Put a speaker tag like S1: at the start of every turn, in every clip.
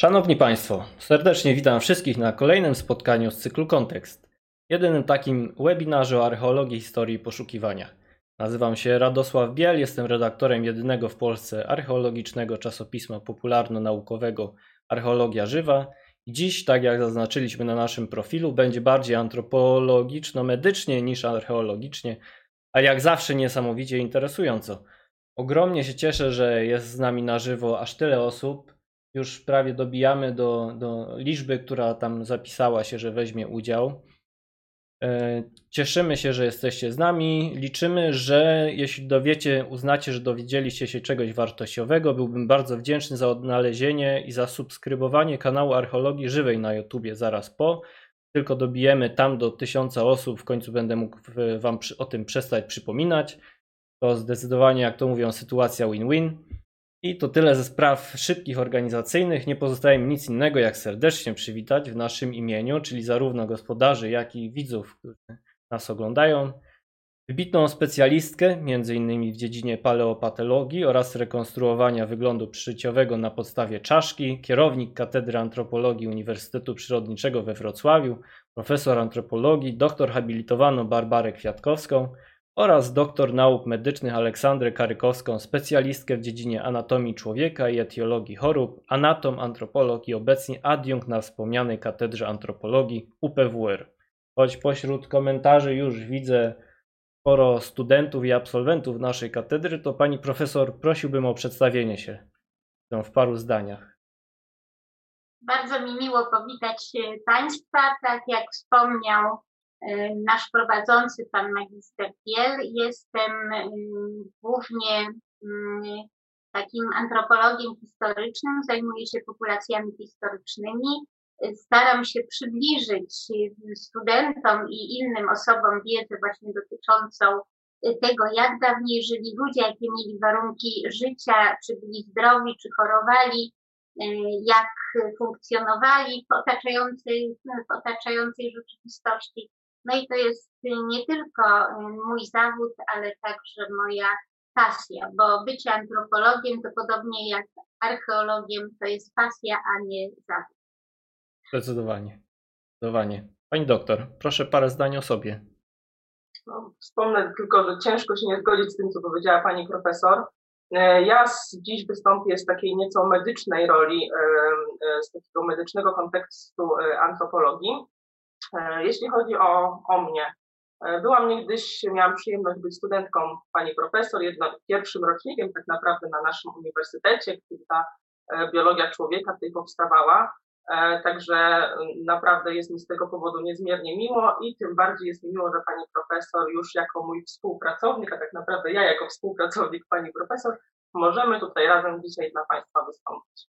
S1: Szanowni Państwo, serdecznie witam wszystkich na kolejnym spotkaniu z cyklu Kontekst. Jedynym takim webinarze o archeologii, historii i poszukiwaniach. Nazywam się Radosław Biel, jestem redaktorem jedynego w Polsce archeologicznego czasopisma popularno-naukowego Archeologia Żywa. Dziś, tak jak zaznaczyliśmy na naszym profilu, będzie bardziej antropologiczno-medycznie niż archeologicznie, a jak zawsze niesamowicie interesująco. Ogromnie się cieszę, że jest z nami na żywo aż tyle osób już prawie dobijamy do, do liczby, która tam zapisała się, że weźmie udział. E, cieszymy się, że jesteście z nami. Liczymy, że jeśli dowiecie, uznacie, że dowiedzieliście się czegoś wartościowego, byłbym bardzo wdzięczny za odnalezienie i za subskrybowanie kanału Archeologii Żywej na YouTubie zaraz po. Tylko dobijemy tam do tysiąca osób, w końcu będę mógł Wam o tym przestać przypominać. To zdecydowanie, jak to mówią, sytuacja win-win. I to tyle ze spraw szybkich organizacyjnych. Nie pozostaje mi nic innego, jak serdecznie przywitać w naszym imieniu, czyli zarówno gospodarzy, jak i widzów, którzy nas oglądają, wybitną specjalistkę, m.in. w dziedzinie paleopatologii oraz rekonstruowania wyglądu przyczyciowego na podstawie czaszki, kierownik Katedry Antropologii Uniwersytetu Przyrodniczego we Wrocławiu, profesor antropologii, doktor habilitowaną Barbarę Kwiatkowską, oraz doktor nauk medycznych Aleksandrę Karykowską, specjalistkę w dziedzinie anatomii człowieka i etiologii chorób, anatom, antropolog i obecnie adiunkt na wspomnianej katedrze antropologii UPWR. Choć pośród komentarzy już widzę sporo studentów i absolwentów naszej katedry, to pani profesor prosiłbym o przedstawienie się w paru zdaniach.
S2: Bardzo mi miło powitać Państwa. Tak jak wspomniał nasz prowadzący, pan magister Piel. Jestem głównie takim antropologiem historycznym, zajmuję się populacjami historycznymi. Staram się przybliżyć studentom i innym osobom wiedzę właśnie dotyczącą tego, jak dawniej żyli ludzie, jakie mieli warunki życia, czy byli zdrowi, czy chorowali, e, jak funkcjonowali w otaczającej, w otaczającej rzeczywistości. No i to jest nie tylko y, mój zawód, ale także moja pasja, bo bycie antropologiem to podobnie jak archeologiem to jest pasja, a nie zawód.
S1: Zdecydowanie. Zdecydowanie. Pani doktor, proszę parę zdań o sobie.
S3: No, wspomnę tylko, że ciężko się nie zgodzić z tym, co powiedziała pani profesor. E, ja dziś wystąpię z takiej nieco medycznej roli, e, e, z takiego medycznego kontekstu antropologii. E, jeśli chodzi o, o mnie, e, byłam niegdyś, miałam przyjemność być studentką pani profesor, jedno, pierwszym rocznikiem tak naprawdę na naszym uniwersytecie, kiedy ta e, biologia człowieka tutaj powstawała. Także naprawdę jest mi z tego powodu niezmiernie miło i tym bardziej jest mi miło, że pani profesor już jako mój współpracownik, a tak naprawdę ja jako współpracownik pani profesor, możemy tutaj razem dzisiaj dla Państwa wystąpić.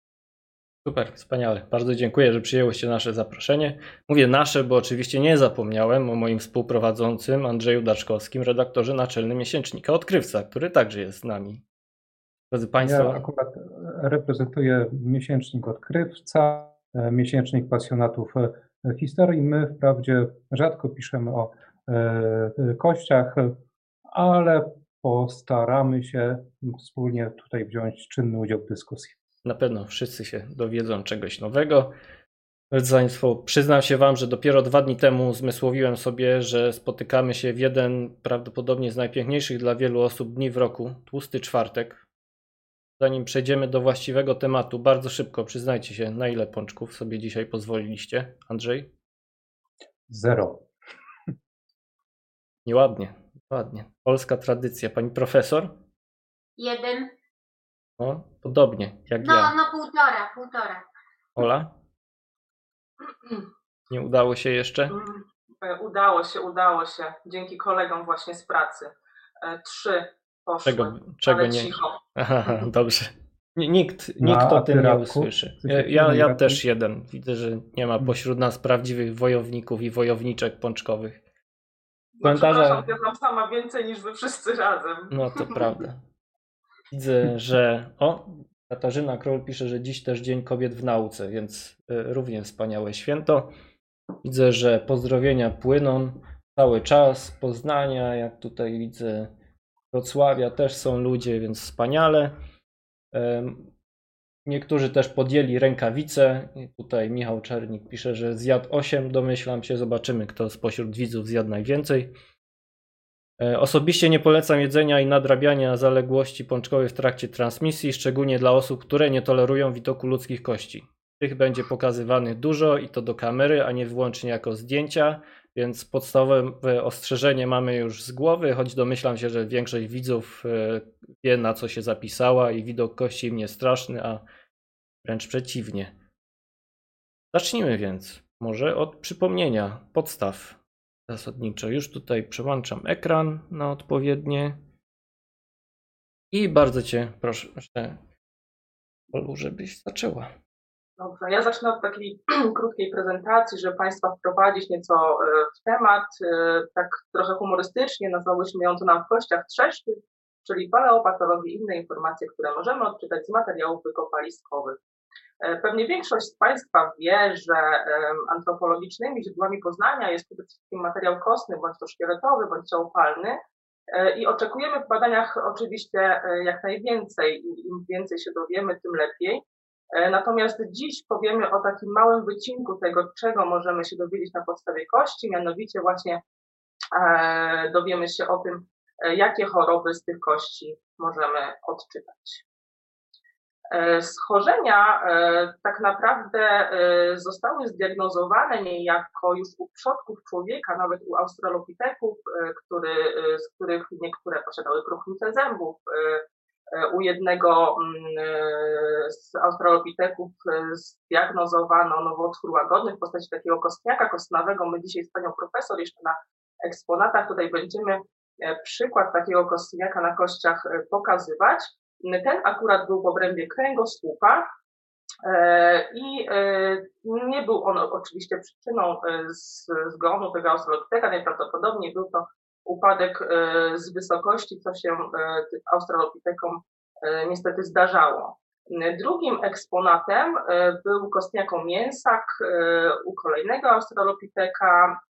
S1: Super, wspaniale. Bardzo dziękuję, że przyjęłyście nasze zaproszenie. Mówię nasze, bo oczywiście nie zapomniałem o moim współprowadzącym Andrzeju Daczkowskim, redaktorze naczelnym miesięcznika Odkrywca, który także jest z nami.
S4: Drodzy Państwo. Ja akurat reprezentuję miesięcznik Odkrywca, e, miesięcznik pasjonatów e, historii. My wprawdzie rzadko piszemy o e, kościach, ale postaramy się wspólnie tutaj wziąć czynny udział w dyskusji.
S1: Na pewno wszyscy się dowiedzą czegoś nowego. Drodzy Państwo, przyznam się Wam, że dopiero dwa dni temu zmysłowiłem sobie, że spotykamy się w jeden prawdopodobnie z najpiękniejszych dla wielu osób dni w roku, tłusty czwartek. Zanim przejdziemy do właściwego tematu, bardzo szybko przyznajcie się, na ile pączków sobie dzisiaj pozwoliliście, Andrzej?
S4: Zero.
S1: Nieładnie, ładnie. Polska tradycja. Pani profesor?
S2: Jeden.
S1: No, podobnie jak
S2: no,
S1: ja.
S2: No, półtora, półtora.
S1: Ola? Nie udało się jeszcze?
S3: E, udało się, udało się. Dzięki kolegom właśnie z pracy. E, trzy poszły, czego, czego ale nie... cicho.
S1: Aha, dobrze. Nikt, nikt o tym nie usłyszy. Ja, ja też jeden. Widzę, że nie ma hmm. pośród nas prawdziwych wojowników i wojowniczek pączkowych.
S3: Komentarze... Ja mam sama więcej niż wy wszyscy razem.
S1: No to prawda. Widzę, że. O, Katarzyna Król pisze, że dziś też Dzień Kobiet w Nauce, więc y, równie wspaniałe święto. Widzę, że pozdrowienia płyną cały czas. Poznania, jak tutaj widzę, Wrocławia też są ludzie, więc wspaniale. Niektórzy też podjęli rękawice. Tutaj Michał Czernik pisze, że zjadł 8. Domyślam się, zobaczymy, kto spośród widzów zjadł najwięcej. E, osobiście nie polecam jedzenia i nadrabiania zaległości pączkowych w trakcie transmisji, szczególnie dla osób, które nie tolerują widoku ludzkich kości. Tych będzie pokazywanych dużo i to do kamery, a nie wyłącznie jako zdjęcia, więc podstawowe ostrzeżenie mamy już z głowy, choć domyślam się, że większość widzów e, wie na co się zapisała i widok kości im nie straszny, a wręcz przeciwnie. Zacznijmy więc może od przypomnienia podstaw zasadniczo. Już tutaj przełączam ekran na odpowiednie i bardzo Cię proszę, Olu, żebyś zaczęła.
S3: Dobrze, ja zacznę od takiej krótkiej prezentacji, żeby Państwa wprowadzić nieco e, w temat. E, tak trochę humorystycznie nazwałyśmy ją to nam w kościach trzeszczy, czyli paleopatologii i inne informacje, które możemy odczytać z materiałów wykopaliskowych. E, pewnie większość z Państwa wie, że antropologicznymi źródłami poznania jest przede wszystkim materiał kostny, bądź to szkieletowy, bądź ciało palny. I oczekujemy w badaniach oczywiście jak najwięcej. Im więcej się dowiemy, tym lepiej. E, natomiast dziś powiemy o takim małym wycinku tego, czego możemy się dowiedzieć na podstawie kości, mianowicie właśnie e, dowiemy się o tym, e, jakie choroby z tych kości możemy odczytać. Schorzenia tak naprawdę zostały zdiagnozowane niejako już u przodków człowieka, nawet u australopiteków, który, z których niektóre posiadały próchnicę zębów, E, u jednego mm, e, z australopiteków e, zdiagnozowano nowotwór łagodny w postaci takiego kostniaka kostnawego. My dzisiaj z panią profesor jeszcze na eksponatach tutaj będziemy przykład takiego kostniaka na kościach pokazywać. Ten akurat był w obrębie kręgosłupa i nie był on oczywiście przyczyną zgonu tego australopiteka, najprawdopodobniej był to upadek e, z wysokości, co się e, australopitekom e, niestety zdarzało. Drugim eksponatem był kostniako mięsak u kolejnego australopiteka.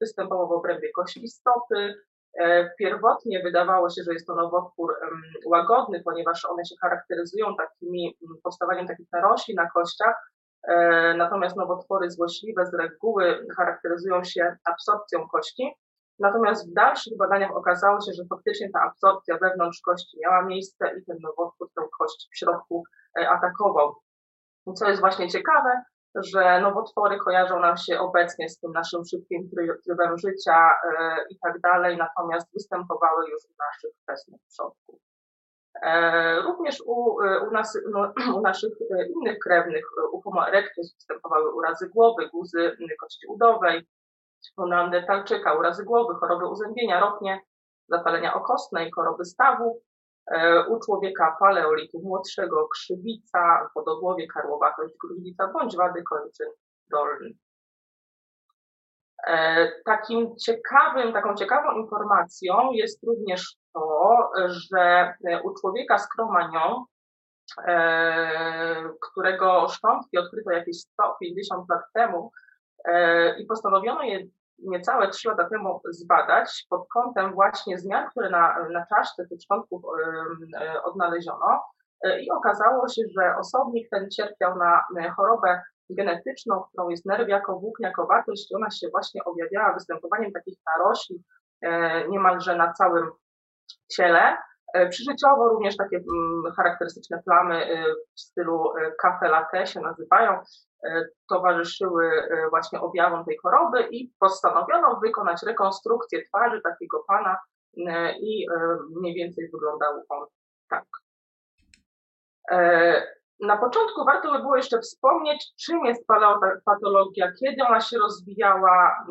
S3: Występował w obrębie kości stopy. Pierwotnie wydawało się, że jest to nowotwór łagodny, ponieważ one się charakteryzują takimi powstawaniem takich narośli na kościach, natomiast nowotwory złośliwe z reguły charakteryzują się absorpcją kości. Natomiast w dalszych badaniach okazało się, że faktycznie ta absorpcja wewnątrz kości miała miejsce i ten nowotwór tę kość w środku e, atakował. Co jest właśnie ciekawe, że nowotwory kojarzą nam się obecnie z tym naszym szybkim trybem życia e, i tak dalej, natomiast występowały już u naszych wczesnych przodków. E, również u, u, nas, no, u naszych innych krewnych, u Homo erectus występowały urazy głowy, guzy kości udowej, u neandertalczyka urazy głowy, choroby uzębienia, ropnie, zapalenia okostnej, choroby stawu, e, u człowieka paleolitu młodszego krzywica, podogłowie, karłowatość gruźlica bądź wady kończyn dolnych. E, takim ciekawym, taką ciekawą informacją jest również to, że u człowieka z kromanią, e, którego szczątki odkryto jakieś 150 lat temu, E, i postanowiono je niecałe trzy lata temu zbadać pod kątem właśnie zmian, które na, na czaszce tych szczątków e, odnaleziono. E, I okazało się, że osobnik ten cierpiał na chorobę genetyczną, którą jest nerwiako-włókniakowatość. Ona się właśnie objawiała występowaniem takich narośli niemalże na całym ciele. Przyżyciowo również takie mm, charakterystyczne plamy w stylu latte się nazywają. E, towarzyszyły e, właśnie objawom tej choroby i postanowiono wykonać rekonstrukcję twarzy takiego pana e, i mniej więcej wyglądał on tak. Na początku warto by było jeszcze wspomnieć, czym jest paleopatologia, kiedy ona się rozwijała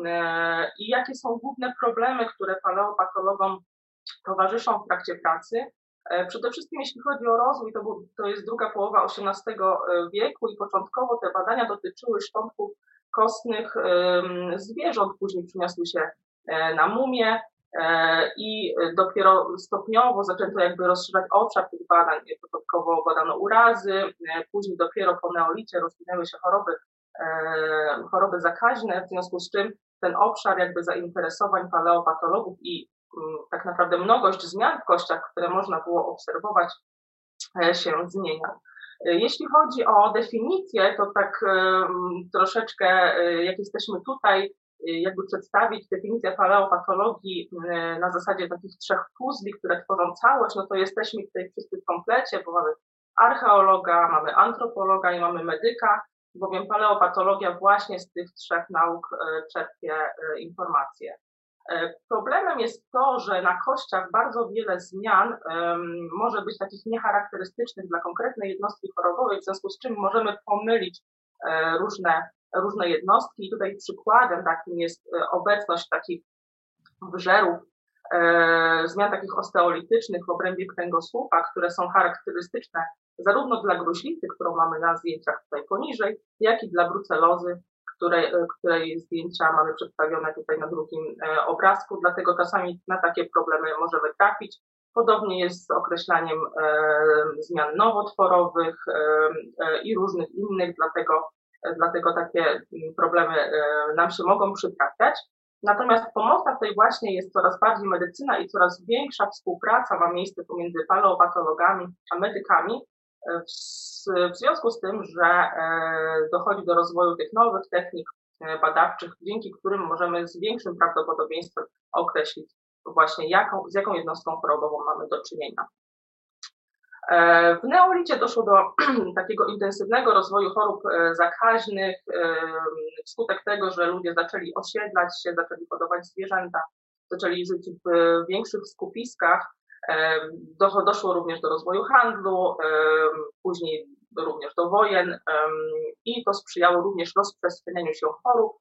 S3: i jakie są główne problemy, które paleopatologom towarzyszą w trakcie pracy. E, przede wszystkim jeśli chodzi o rozwój, to, był, to jest druga połowa XVIII e, wieku i początkowo te badania dotyczyły szczątków kostnych zwierząt, później przyniosły się e, na mumie i dopiero stopniowo zaczęto jakby rozszerzać obszar tych badań. Początkowo badano urazy, później dopiero po neolicie rozwinęły się choroby, choroby zakaźne, w związku z czym ten obszar jakby zainteresowań paleopatologów i tak naprawdę mnogość zmian w kościach, które można było obserwować, e, się zmienia. Jeśli chodzi o definicję, to tak troszeczkę, jak jesteśmy tutaj, jakby przedstawić definicję paleopatologii na zasadzie takich trzech puzli, które tworzą całość, no to jesteśmy tutaj wszyscy w komplecie, bo mamy archeologa, mamy antropologa i mamy medyka, bowiem paleopatologia właśnie z tych trzech nauk czerpie informacje. E, problemem jest to, że na kościach bardzo wiele zmian może być takich niecharakterystycznych dla konkretnej jednostki chorobowej, w związku z czym możemy pomylić e, różne, różne jednostki. I tutaj przykładem takim jest e, obecność takich wżerów, zmian takich osteolitycznych w obrębie kręgosłupa, które są charakterystyczne zarówno dla gruźlicy, którą mamy na zdjęciach tutaj poniżej, jak i dla brucelozy, której, e, której zdjęcia mamy przedstawione tutaj na drugim e, obrazku, dlatego czasami na takie problemy możemy trafić. Podobnie jest z określaniem e, zmian nowotworowych i różnych innych, dlatego, dlatego takie problemy nam się mogą przytrafiać. Natomiast pomocna tutaj właśnie jest coraz bardziej medycyna i coraz większa współpraca ma miejsce pomiędzy paleopatologami a medykami, w związku z tym, że e, dochodzi do rozwoju tych nowych technik e, badawczych, dzięki którym możemy z większym prawdopodobieństwem określić właśnie jaką, z jaką jednostką chorobową mamy do czynienia. E, w neolicie doszło do takiego intensywnego rozwoju chorób zakaźnych wskutek tego, że ludzie zaczęli osiedlać się, zaczęli hodować zwierzęta, zaczęli żyć w większych skupiskach Doszło również do rozwoju handlu, później również do wojen i to sprzyjało również rozprzestrzenianiu się chorób.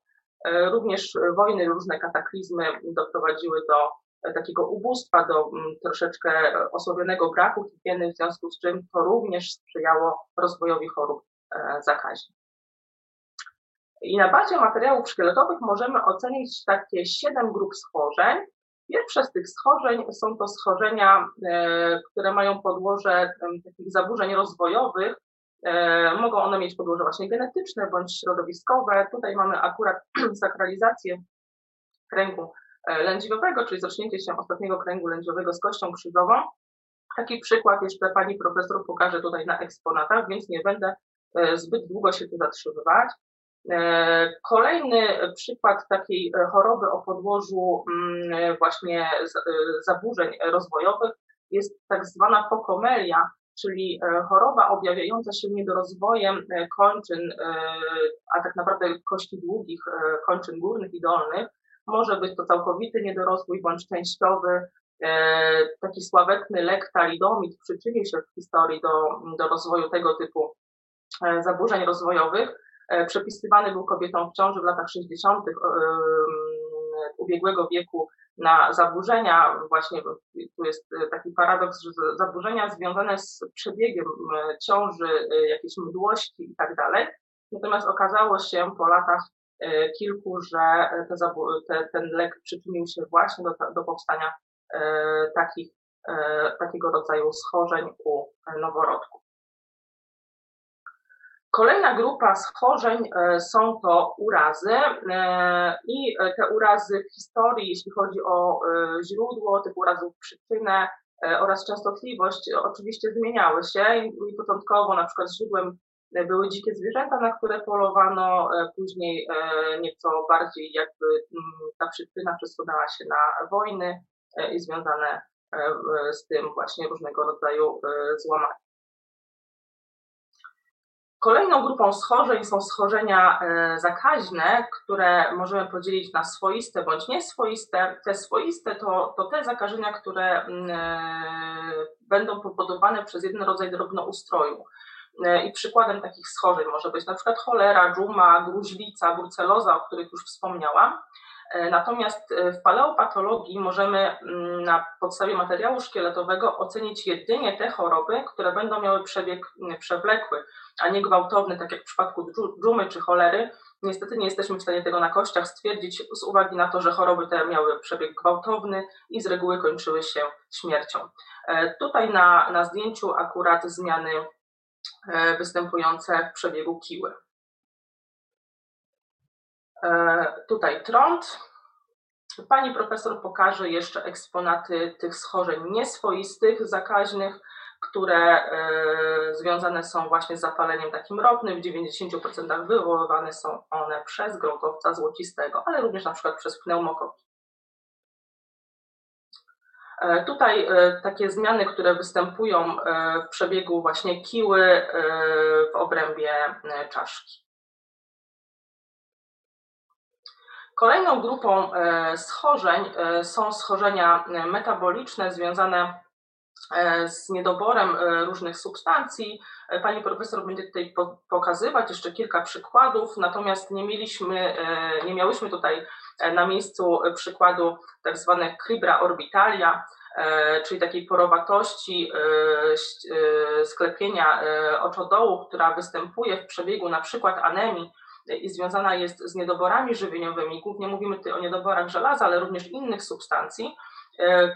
S3: E, również wojny, różne kataklizmy doprowadziły do takiego ubóstwa, do troszeczkę osłabionego braku higieny, w związku z czym to również sprzyjało rozwojowi chorób e, zakaźnych. I na bazie materiałów szkieletowych możemy ocenić takie siedem grup schorzeń, Pierwsze z tych schorzeń są to schorzenia, e, które mają podłoże takich zaburzeń rozwojowych. E, mogą one mieć podłoże właśnie genetyczne bądź środowiskowe. Tutaj mamy akurat sakralizację kręgu e, lędźwiowego, czyli zacznięcie się ostatniego kręgu lędźwiowego z kością krzyżową. Taki przykład jeszcze pani profesor pokaże tutaj na eksponatach, więc nie będę zbyt długo się tu zatrzymywać. E, kolejny przykład takiej e, choroby o podłożu mm, właśnie e, zaburzeń rozwojowych jest tak zwana pokomelia, czyli choroba objawiająca się niedorozwojem kończyn, a tak naprawdę kości długich, kończyn górnych i dolnych. Może być to całkowity niedorozwój bądź częściowy. Taki sławetny lek talidomid przyczynił się w historii do, do rozwoju tego typu zaburzeń rozwojowych. E, przepisywany był kobietom w ciąży w latach 60. ubiegłego wieku na zaburzenia, właśnie tu jest e, taki paradoks, że zaburzenia związane z przebiegiem ciąży, e, jakieś mdłości i tak dalej. Natomiast okazało się po latach kilku, że te, te, ten lek przyczynił się właśnie do, do powstania takich, takiego rodzaju schorzeń u noworodków. Kolejna grupa schorzeń e, są to urazy e, i te urazy w historii, jeśli chodzi o e, źródło tych urazów, przyczynę oraz częstotliwość, oczywiście zmieniały się i początkowo na przykład źródłem były dzikie zwierzęta, na które polowano, później nieco bardziej jakby mm, ta przyczyna przesunęła się na wojny i związane z tym właśnie różnego rodzaju złamania. Kolejną grupą schorzeń są schorzenia e, zakaźne, które możemy podzielić na swoiste bądź nieswoiste. Te swoiste to, to te zakażenia, które mm, e, będą powodowane przez jeden rodzaj drobnoustroju. E, I przykładem takich schorzeń może być na przykład cholera, dżuma, gruźlica, bruceloza, o których już wspomniałam. E, natomiast e, w paleopatologii możemy mm, na podstawie materiału szkieletowego ocenić jedynie te choroby, które będą miały przebieg mm, przewlekły, a nie gwałtowny, tak jak w przypadku dżumy czy cholery. Niestety nie jesteśmy w stanie tego na kościach stwierdzić z uwagi na to, że choroby te miały przebieg gwałtowny i z reguły kończyły się śmiercią. E, tutaj na, na zdjęciu akurat zmiany występujące w przebiegu kiły. E, tutaj trąd. Pani profesor pokaże jeszcze eksponaty tych schorzeń nieswoistych, zakaźnych. które związane są właśnie z zapaleniem takim ropnym. W 90% wywoływane są one przez grąkowca złocistego, ale również na przykład przez pneumokoki. E, tutaj e, takie zmiany, które występują e, w przebiegu właśnie kiły w obrębie czaszki. Kolejną grupą schorzeń są schorzenia metaboliczne związane z niedoborem różnych substancji. Pani profesor będzie tutaj pokazywać jeszcze kilka przykładów, natomiast nie mieliśmy, nie miałyśmy tutaj na miejscu przykładu tak zwane cribra orbitalia, e, czyli takiej porowatości e, e, sklepienia oczodołu, która występuje w przebiegu na przykład anemii i związana jest z niedoborami żywieniowymi. Głównie mówimy tutaj o niedoborach żelaza, ale również innych substancji.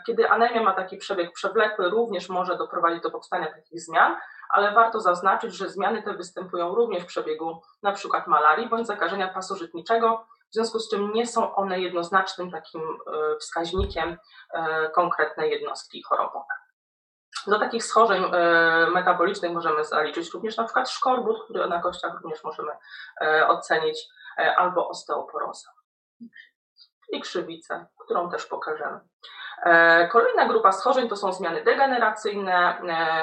S3: Kiedy anemia ma taki przebieg przewlekły, również może doprowadzić do powstania takich zmian, ale warto zaznaczyć, że zmiany te występują również w przebiegu przykład malarii bądź zakażenia pasu żytniczego, w związku z czym nie są one jednoznacznym takim e, wskaźnikiem e, konkretnej jednostki chorobowej. Do takich schorzeń e, metabolicznych możemy zaliczyć również na przykład szkorbut, który na kościach również możemy ocenić, albo osteoporozę i krzywicę, którą też pokażemy. Kolejna grupa schorzeń to są zmiany degeneracyjne.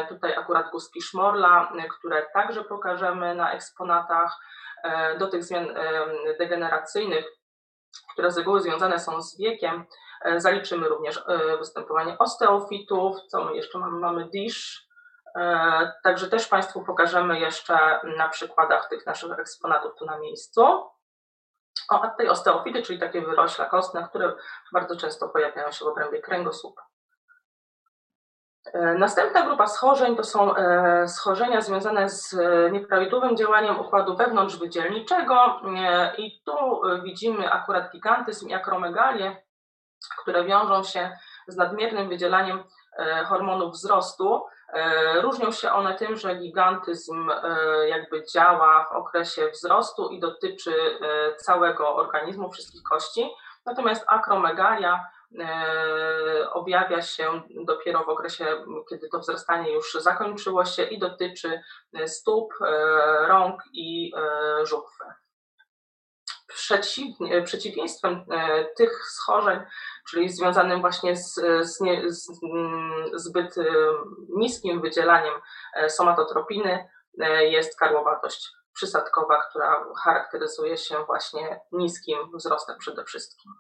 S3: Tutaj akurat guzki szmorla, które także pokażemy na eksponatach. E, do tych zmian e, degeneracyjnych, które z reguły związane są z wiekiem, e, zaliczymy również występowanie osteofitów, co my jeszcze mamy, mamy DISH, Także też Państwu pokażemy jeszcze na przykładach tych naszych eksponatów tu na miejscu. O, a tutaj osteofity, czyli takie wyrośla kostne, które bardzo często pojawiają się w obrębie kręgosłupa. E, następna grupa schorzeń to są e, schorzenia związane z e, nieprawidłowym działaniem układu wewnątrzwydzielniczego i tu widzimy akurat gigantyzm i akromegalię, które wiążą się z nadmiernym wydzielaniem hormonów wzrostu. Różnią się one tym, że gigantyzm jakby działa w okresie wzrostu i dotyczy całego organizmu, wszystkich kości, natomiast akromegalia E, objawia się dopiero w okresie, kiedy to wzrastanie już zakończyło się i dotyczy stóp, e, rąk i e, żuchwy. Przeciwnie, przeciwieństwem tych schorzeń, czyli związanym właśnie z, z, nie, z zbyt niskim wydzielaniem somatotropiny, jest karłowatość przysadkowa, która charakteryzuje się właśnie niskim wzrostem przede wszystkim.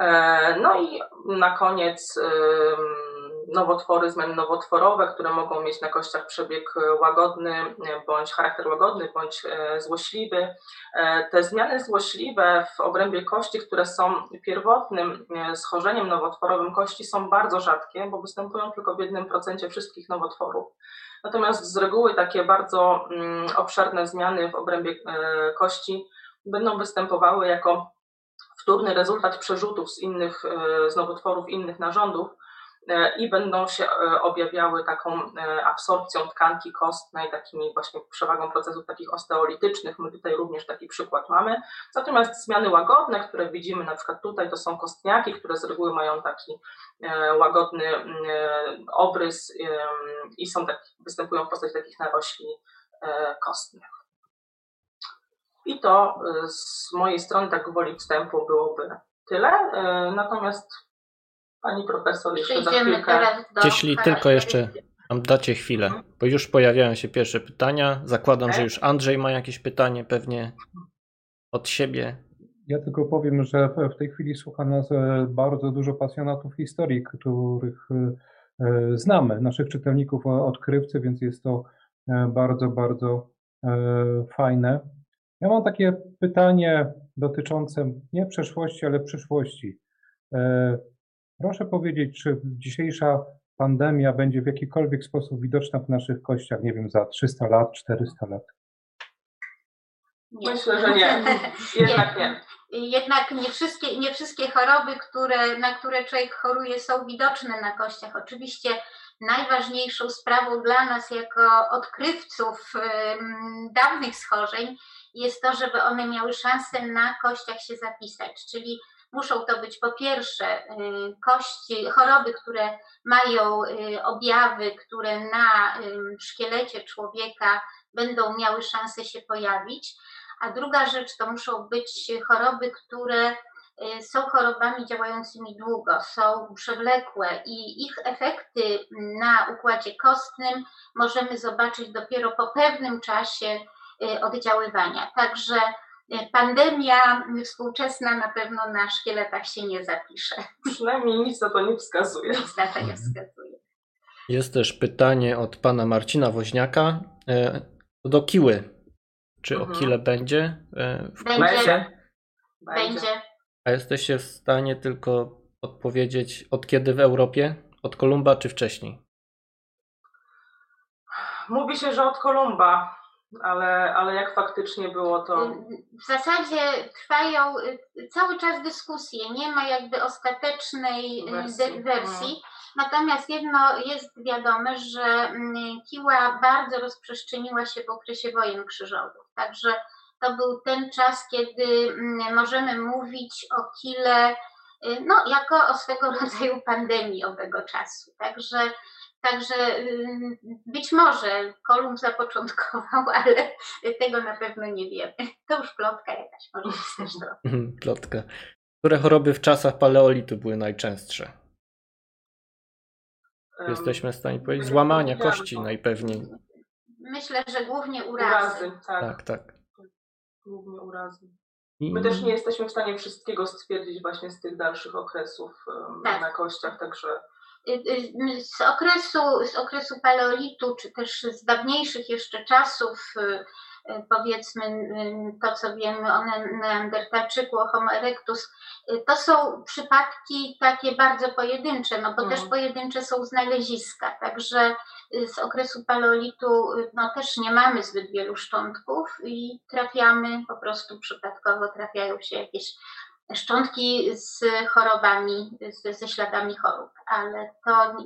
S3: E, no i na koniec nowotwory, zmiany nowotworowe, które mogą mieć na kościach przebieg łagodny, bądź charakter łagodny, bądź e, złośliwy. E, te zmiany złośliwe w obrębie kości, które są pierwotnym schorzeniem nowotworowym kości, są bardzo rzadkie, bo występują tylko w jednym procencie wszystkich nowotworów. Natomiast z reguły takie bardzo mm, obszerne zmiany w obrębie kości będą występowały jako wtórny rezultat przerzutów z innych, e, z nowotworów innych narządów e, i będą się e, objawiały taką absorpcją tkanki kostnej, takimi właśnie przewagą procesów takich osteolitycznych. My tutaj również taki przykład mamy. Natomiast zmiany łagodne, które widzimy na przykład tutaj, to są kostniaki, które z reguły mają taki łagodny obrys i są tak, występują w postaci takich narośli kostnych. I to z mojej strony, tak woli wstępu, byłoby tyle. Natomiast pani profesor jeszcze za chwilkę.
S1: Jeśli tylko jeszcze nam dacie chwilę, bo już pojawiają się pierwsze pytania. Zakładam, że już Andrzej ma jakieś pytanie pewnie od siebie.
S4: Ja tylko powiem, że w tej chwili słucha nas e, bardzo dużo pasjonatów historii, których e, e, znamy, naszych czytelników odkrywcy, więc jest to bardzo, bardzo fajne. Ja mam takie pytanie dotyczące nie przeszłości, ale przyszłości. Proszę powiedzieć, czy dzisiejsza pandemia będzie w jakikolwiek sposób widoczna w naszych kościach, nie wiem, za 300 lat, 400 lat?
S3: Nie. Myślę, że nie. Jednak nie.
S2: Jednak nie wszystkie, nie wszystkie choroby, które, na które człowiek choruje, są widoczne na kościach. Oczywiście najważniejszą sprawą dla nas, jako odkrywców dawnych schorzeń, jest to, żeby one miały szansę na kościach się zapisać. Czyli Muszą to być po pierwsze kości, choroby, które mają objawy, które na szkielecie człowieka będą miały szansę się pojawić. A druga rzecz to muszą być choroby, które są chorobami działającymi długo, są przewlekłe i ich efekty na układzie kostnym możemy zobaczyć dopiero po pewnym czasie oddziaływania. Także pandemia współczesna na pewno na szkieletach się nie zapisze.
S3: Przynajmniej nic na to nie wskazuje.
S2: Nic na to nie wskazuje.
S1: Jest też pytanie od pana Marcina Woźniaka e, do Kiły. Czy mhm. o Kile będzie?
S2: E, w będzie. Będzie.
S1: A jesteście w stanie tylko odpowiedzieć od kiedy w Europie? Od Kolumba czy wcześniej?
S3: Mówi się, że od Kolumba ale, ale jak faktycznie było to?
S2: W zasadzie trwają y, cały czas dyskusje, nie ma jakby ostatecznej y, wersji. wersji. Natomiast jedno jest wiadome, że mm, Kiła bardzo rozprzestrzeniła się w okresie wojen krzyżowych. Także to był ten czas, kiedy mm, możemy mówić o Kile y, no, jako o swego rodzaju pandemii owego czasu. Także Także być może Kolumb zapoczątkował, ale tego na pewno nie wiemy. To już plotka jakaś może też to.
S1: Mhm, plotka. Które choroby w czasach paleolitu były najczęstsze? Jesteśmy w stanie powiedzieć złamania kości najpewniej.
S2: Myślę, że głównie urazy. urazy
S3: tak. tak, tak. Głównie urazy. My też nie jesteśmy w stanie wszystkiego stwierdzić właśnie z tych dalszych okresów tak. na kościach, także
S2: Y, y, z okresu, z okresu paleolitu, czy też z dawniejszych jeszcze czasów, y, powiedzmy to, co wiemy o Neandertalczyku, o Homo erectus, to są przypadki takie bardzo pojedyncze, no bo mm. też pojedyncze są znaleziska, także z okresu paleolitu no, też nie mamy zbyt wielu szczątków i trafiamy, po prostu przypadkowo trafiają się jakieś szczątki z chorobami, z, ze śladami chorób, ale to,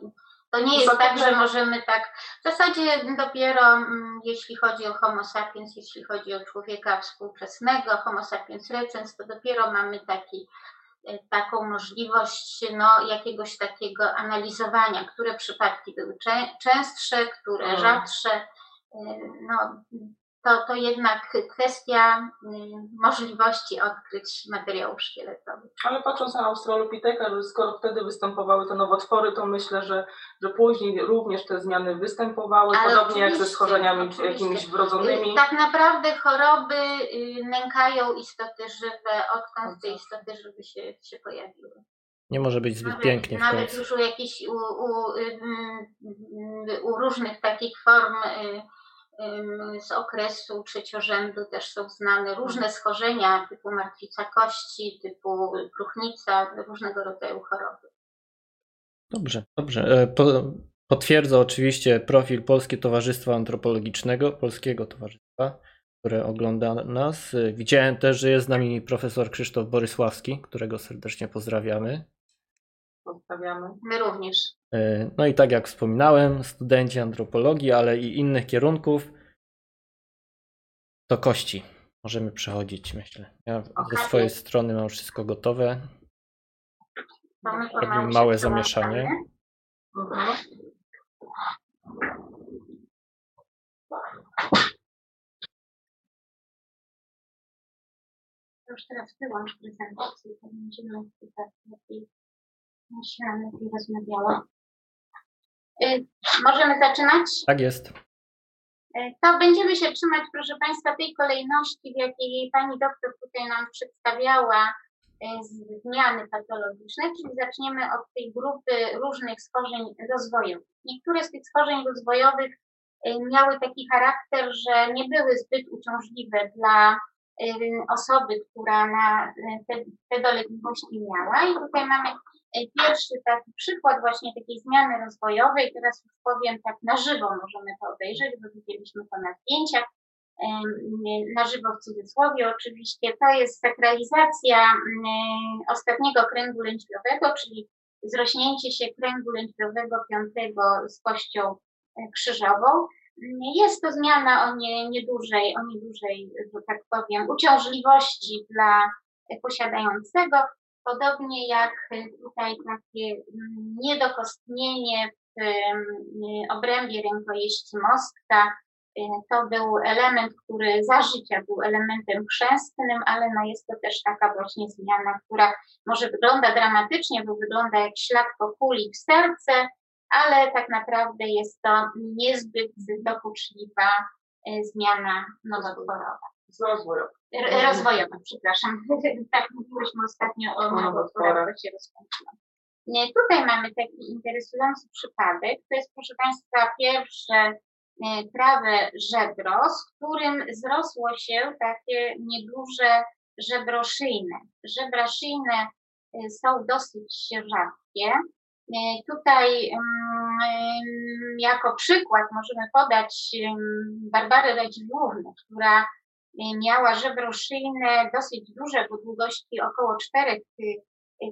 S2: to nie jest tak, że możemy tak. W zasadzie dopiero mm, jeśli chodzi o Homo sapiens, jeśli chodzi o człowieka współczesnego, Homo sapiens recens, to dopiero mamy taki, e, taką możliwość no, jakiegoś takiego analizowania, które przypadki były częstsze, które mm. rzadsze. E, no, to, to jednak kwestia y, możliwości odkryć materiałów szkieletowych.
S3: Ale patrząc na Australopitheka, że skoro wtedy występowały te nowotwory, to myślę, że, że później również te zmiany występowały, Ale podobnie jak ze schorzeniami jakimiś wrodzonymi.
S2: Tak naprawdę choroby y, nękają istoty żywe, odkąd te istoty żywe się, się pojawiły.
S1: Nie może być zbyt
S2: nawet,
S1: pięknie.
S2: W nawet już u jakichś, u, u, u, różnych takich form y, z okresu trzeciorzędu też są znane różne schorzenia typu martwica kości, typu próchnica, różnego rodzaju choroby.
S1: Dobrze, dobrze. E, potwierdza oczywiście profil Polskie Towarzystwo Antropologicznego, Polskiego Towarzystwa, które ogląda nas. E, widziałem też, że jest z nami profesor Krzysztof Borysławski, którego serdecznie pozdrawiamy.
S3: Pozdrawiamy.
S2: My również.
S1: E, no i tak jak wspominałem, studenci antropologii, ale i innych kierunków, to kości. Możemy przechodzić, myślę. Ja ze swojej strony mam wszystko gotowe. Robimy małe zamieszanie. Mhm.
S2: Już teraz wyłącz prezentację, to będziemy lepiej myślała, lepiej rozmawiała. Y, możemy zaczynać?
S1: Tak jest.
S2: Y, to będziemy się trzymać, proszę Państwa, tej kolejności, w jakiej Pani doktor tutaj nam przedstawiała y, zmiany patologiczne, czyli zaczniemy od tej grupy różnych schorzeń rozwojowych. Niektóre z tych schorzeń rozwojowych miały taki charakter, że nie były zbyt uciążliwe dla osoby, która na te, te dolegliwości miała. I tutaj mamy pierwszy taki przykład właśnie takiej zmiany rozwojowej, teraz już powiem tak na żywo możemy to obejrzeć, bo widzieliśmy to na zdjęciach, na żywo w cudzysłowie oczywiście, to jest sakralizacja ostatniego kręgu lędźwiowego, czyli zrośnięcie się kręgu lędźwiowego piątego z kością e, krzyżową. Jest to zmiana o nie, niedużej, o niedużej, że tak powiem, uciążliwości dla posiadającego podobnie jak tutaj takie mm, niedokostnienie w obrębie rękojeści mostka, to był element, który za życia był elementem chrzestnym, ale no jest to też taka właśnie zmiana, która może wygląda dramatycznie, bo wygląda jak ślad po kuli w serce, ale tak naprawdę jest to niezbyt dokuczliwa e, zmiana nowotworowa.
S3: Rozwojowa.
S2: Rozwojowa, przepraszam. tak mówiłyśmy ostatnio o to się rozkończyło. Tutaj mamy taki interesujący przypadek. To jest, proszę Państwa, pierwsze E, prawe żebro, z którym zrosło się takie nieduże żebro szyjne. Żebra szyjne e, są dosyć rzadkie. E, tutaj mm, jako przykład możemy podać Barbarę Radziwiłłównę, która miała żebro szyjne dosyć duże, bo długości około 4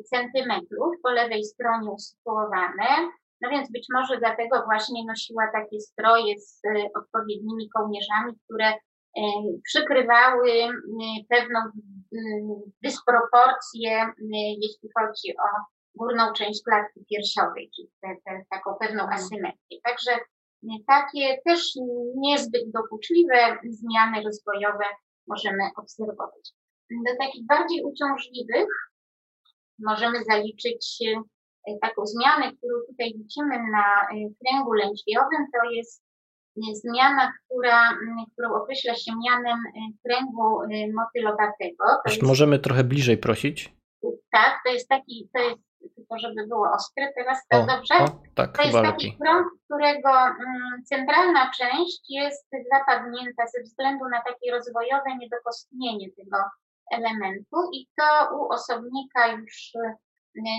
S2: centymetrów, po lewej stronie usytuowane. No więc być może dlatego właśnie nosiła takie stroje z odpowiednimi kołnierzami, które przykrywały pewną dysproporcję, jeśli chodzi o górną część klatki piersiowej, czyli te, te, taką pewną mhm. asymetrię. Także takie też niezbyt dokuczliwe zmiany rozwojowe możemy obserwować. Do takich bardziej uciążliwych możemy zaliczyć taką zmianę, którą tutaj widzimy na y, kręgu lędźwiowym, to jest y, zmiana, która, którą określa się mianem kręgu motylowatego.
S1: Jest, możemy trochę bliżej prosić.
S2: Tak, to jest taki, to jest tylko żeby było ostre teraz, to o, dobrze? O,
S1: tak,
S2: to jest taki lepiej. krąg, którego mm, centralna część jest zapadnięta ze względu na takie rozwojowe niedokostnienie tego elementu i to u osobnika już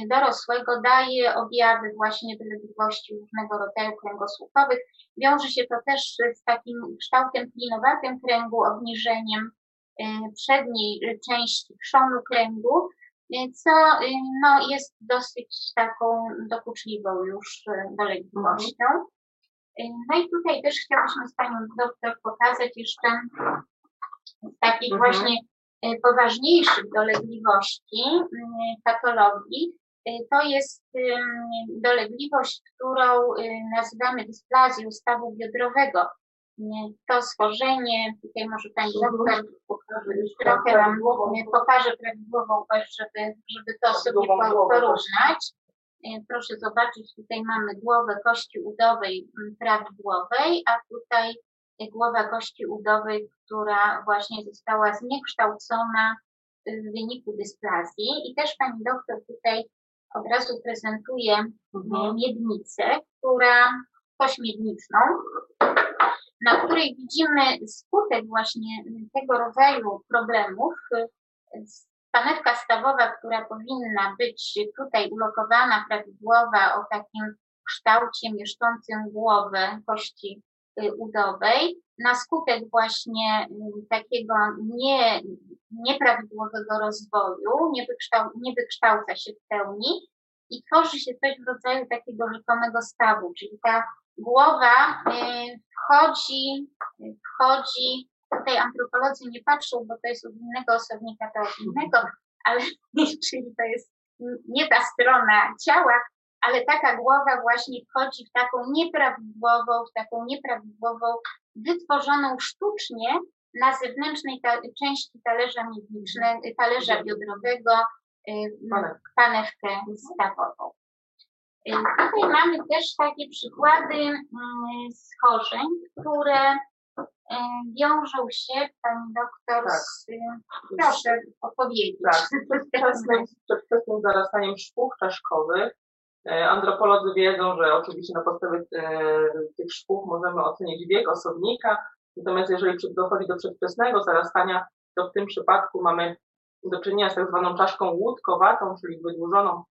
S2: dorosłego daje objawy właśnie dolegliwości różnego rodzaju kręgosłupowych. Wiąże się to też z takim kształtem klinowatym kręgu, obniżeniem y, przedniej części trzonu kręgu, y, co y, no, jest dosyć taką dokuczliwą już dolegliwością. No i tutaj też chciałyśmy z Panią doktor pokazać jeszcze z takich mhm. właśnie poważniejszych dolegliwości, patologii, to jest dolegliwość, którą nazywamy dysplazją stawu biodrowego. To schorzenie, tutaj może Pani doktor trochę nam pokaże prawidłową kość, żeby, żeby to sobie porównać. Proszę zobaczyć, tutaj mamy głowę kości udowej prawidłowej, a tutaj głowa kości udowej, która właśnie została zniekształcona w wyniku dysplazji. I też pani doktor tutaj od razu prezentuje mhm. miednicę, która, kość miedniczną, na której widzimy skutek właśnie tego rodzaju problemów. Panewka stawowa, która powinna być tutaj ulokowana, prawidłowa, o takim kształcie mieszczącym głowę kości Y, udowej na skutek właśnie y, takiego nie, nieprawidłowego rozwoju, nie, wykształ, nie wykształca się w pełni i tworzy się coś w rodzaju takiego rzekomego stawu, czyli ta głowa y, wchodzi, wchodzi, tutaj antropolodzy nie patrzą, bo to jest od innego osobnika, to od innego, ale czyli to jest nie ta strona ciała, ale taka głowa właśnie wchodzi w taką nieprawidłową, w taką nieprawidłową, wytworzoną sztucznie na zewnętrznej ta, części talerza miednicznego, talerza biodrowego, y, panewkę stawową. Y, tutaj mamy też takie przykłady schorzeń, które y, wiążą się, pani doktor, tak. z, proszę opowiedzieć. Tak,
S3: przedwczesnym zarastaniem szpół czaszkowych, antropolodzy wiedzą, że oczywiście na podstawie tych szpów możemy ocenić wiek osobnika, natomiast jeżeli dochodzi do przedwczesnego zarastania, to w tym przypadku mamy do czynienia z tak zwaną czaszką łódkowatą, czyli wydłużoną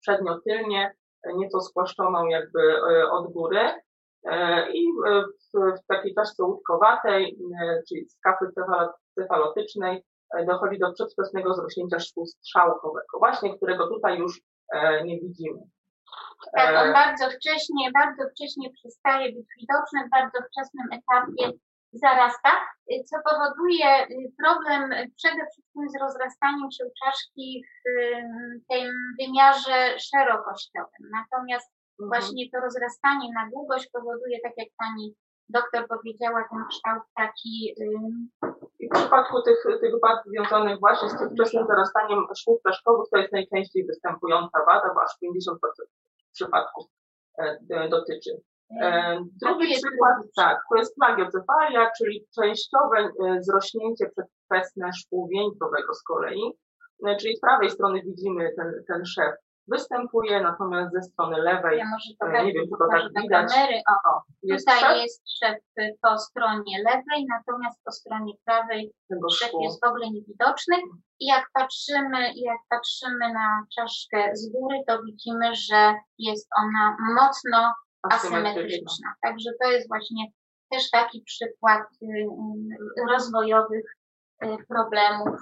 S3: przednio-tylnie, nieco spłaszczoną jakby e, od góry. I w, takiej czaszce łódkowatej, czyli skafy cefalotycznej, dochodzi do przedwczesnego zrośnięcia szkół strzałkowego, właśnie którego tutaj już nie widzimy.
S2: Tak, on e, bardzo wcześnie, bardzo wcześnie przestaje być widoczny, w bardzo wczesnym etapie zarasta, co powoduje problem przede wszystkim z rozrastaniem się czaszki w tym wymiarze szerokościowym. Natomiast mhm. właśnie to rozrastanie na długość powoduje, tak jak pani doktor powiedziała, ten kształt taki.
S3: I w przypadku tych, tych wad związanych właśnie z tym wczesnym zarastaniem szwów czaszkowych, to jest najczęściej występująca wada, bo aż 50% przypadków e, dotyczy. E, drugi przykład, tak, to jest plagiocefalia, czyli częściowe e, zrośnięcie przedwczesne szkół wieńcowego z kolei. Czyli z prawej strony widzimy ten, ten szef występuje, natomiast ze strony lewej,
S2: ja może e, nie wiem, czy to tak widać. Kamery. O, o. Jest tutaj szef? jest szef po stronie lewej, natomiast po stronie prawej Tego szef szkół. jest w ogóle niewidoczny. I jak patrzymy, jak patrzymy na czaszkę z góry, to widzimy, że jest ona mocno asymetryczna. Także to jest właśnie też taki przykład y, y, rozwojowych y, problemów,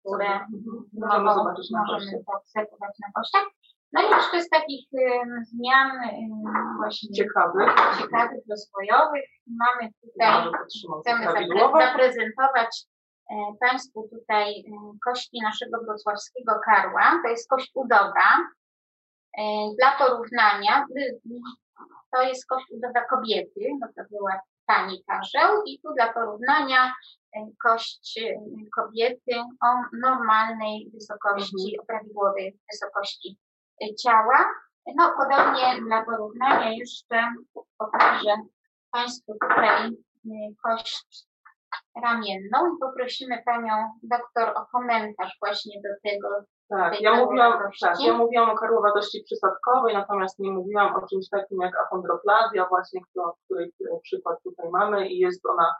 S2: które
S3: możemy zobaczyć na
S2: możemy zaobserwować na kościach. No i jeszcze z takich zmian właśnie
S3: ciekawych,
S2: ciekawych rozwojowych mamy tutaj, chcemy zaprezentować Państwu tutaj kości naszego wrocławskiego karła. To jest kość udowa. Dla porównania, to jest kość udowa kobiety, no to była pani karzeł i tu dla porównania e, kość e, kobiety o normalnej wysokości, o prawidłowej wysokości e, ciała. No podobnie dla porównania jeszcze pokażę Państwu tutaj kość ramienną i poprosimy Panią doktor o komentarz właśnie do tego
S3: tak, ja mówiłam, tak, ja mówiłam o karłowatości przysadkowej, natomiast nie mówiłam o czymś takim jak achondroplazja właśnie, której, której przykład tutaj mamy i jest ona,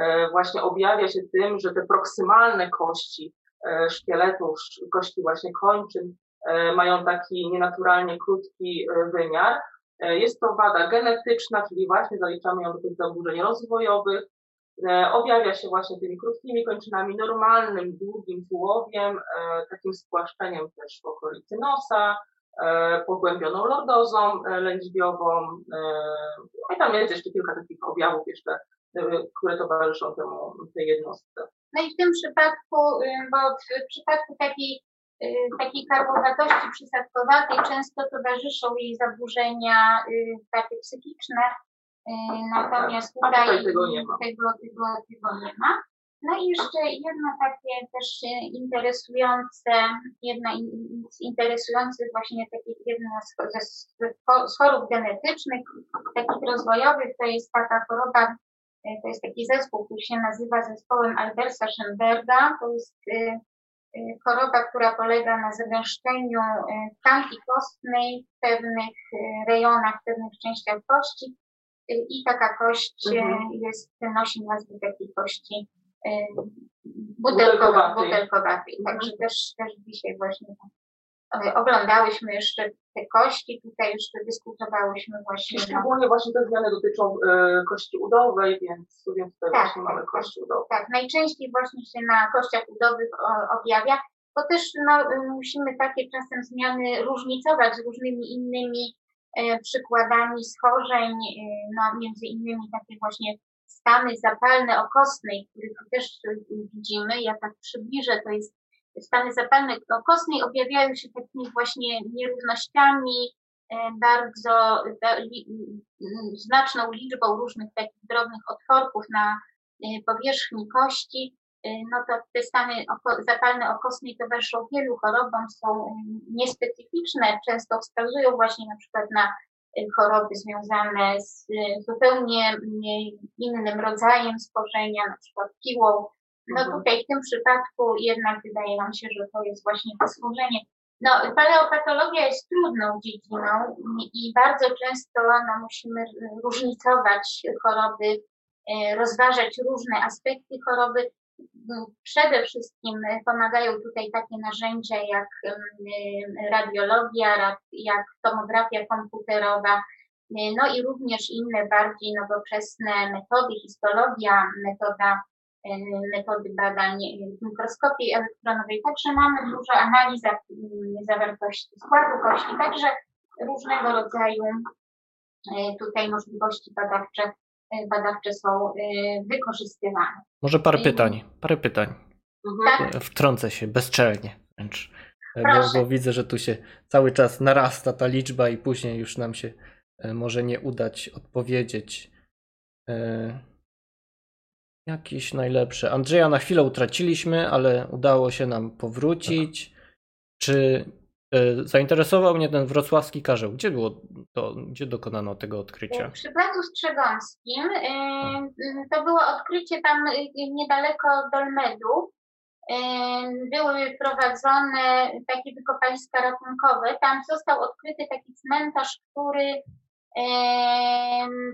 S3: e, właśnie objawia się tym, że te proksymalne kości e, szkieletu, kości właśnie kończyn e, mają taki nienaturalnie krótki e, wymiar. E, jest to wada genetyczna, czyli właśnie zaliczamy ją do tych zaburzeń rozwojowych, objawia się właśnie tymi krótkimi kończynami, normalnym, długim tułowiem, e, takim spłaszczeniem też w okolicy nosa, e, pogłębioną lordozą lędźwiową. I tam jest jeszcze kilka takich objawów jeszcze, które towarzyszą temu, tej jednostce.
S2: No i w tym przypadku, bo w przypadku takiej, takiej karłowatości przysadkowatej często towarzyszą jej zaburzenia takie psychiczne, E, natomiast tutaj,
S3: tutaj tego, nie ma.
S2: Tego, tego, tego nie ma. No i jeszcze jedno takie też interesujące, jedna z interesujących właśnie takich jedna z, chorób genetycznych, takich rozwojowych, to jest taka choroba, e, to jest taki zespół, który się nazywa zespołem Albersa Schönberga. To jest choroba, która polega na zagęszczeniu tkanki kostnej w pewnych rejonach, w pewnych częściach kości i taka kość e, mhm. jest, nosi nazwę takiej kości butelkowatej. butelkowatej. Mhm. Także też, też dzisiaj właśnie oglądałyśmy jeszcze te kości, tutaj jeszcze dyskutowałyśmy właśnie.
S3: Szczególnie no, właśnie te zmiany dotyczą y, kości udowej, więc, więc tutaj tak, właśnie mamy tak, kości udowe.
S2: Tak, najczęściej właśnie się na kościach udowych objawia, bo też no, musimy takie czasem zmiany różnicować z różnymi innymi przykładami schorzeń, e, no między innymi takie właśnie stany zapalne okostnej, które tu też widzimy, ja tak przybliżę, to jest stany zapalne okostnej objawiają się takimi właśnie nierównościami, e, bardzo znaczną liczbą różnych takich drobnych otworków na powierzchni kości, no to te stany zapalne okostnej towarzyszą wielu chorobom, są y, niespecyficzne, często wskazują właśnie na przykład na y, choroby związane z zupełnie innym rodzajem schorzenia, na przykład piłą. No mhm. tutaj w tym przypadku jednak wydaje nam się, że to jest właśnie to schorzenie. No, paleopatologia jest trudną dziedziną i bardzo często no, musimy różnicować choroby, rozważać różne aspekty choroby, Przede wszystkim pomagają tutaj takie narzędzia jak radiologia, jak tomografia komputerowa, no i również inne bardziej nowoczesne metody, histologia, metoda, metody badań w mikroskopii elektronowej. Także mamy dużo analiz zawartości składu kości, także różnego rodzaju e, tutaj możliwości badawcze badawcze są wykorzystywane.
S1: Może parę pytań, parę pytań. Mhm. Tak? Wtrącę się bezczelnie wręcz. Bo, bo, widzę, że tu się cały czas narasta ta liczba i później już nam się może nie udać odpowiedzieć. Jakiś najlepszy. Andrzeja na chwilę utraciliśmy, ale udało się nam powrócić. Czy e, zainteresował mnie ten wrocławski karzeł? Gdzie było to, gdzie dokonano tego odkrycia?
S2: Przy Placu Strzegomskim. E, to było odkrycie tam e, niedaleko Dolmedu. Były prowadzone takie wykopaliska ratunkowe. Tam został odkryty taki cmentarz, który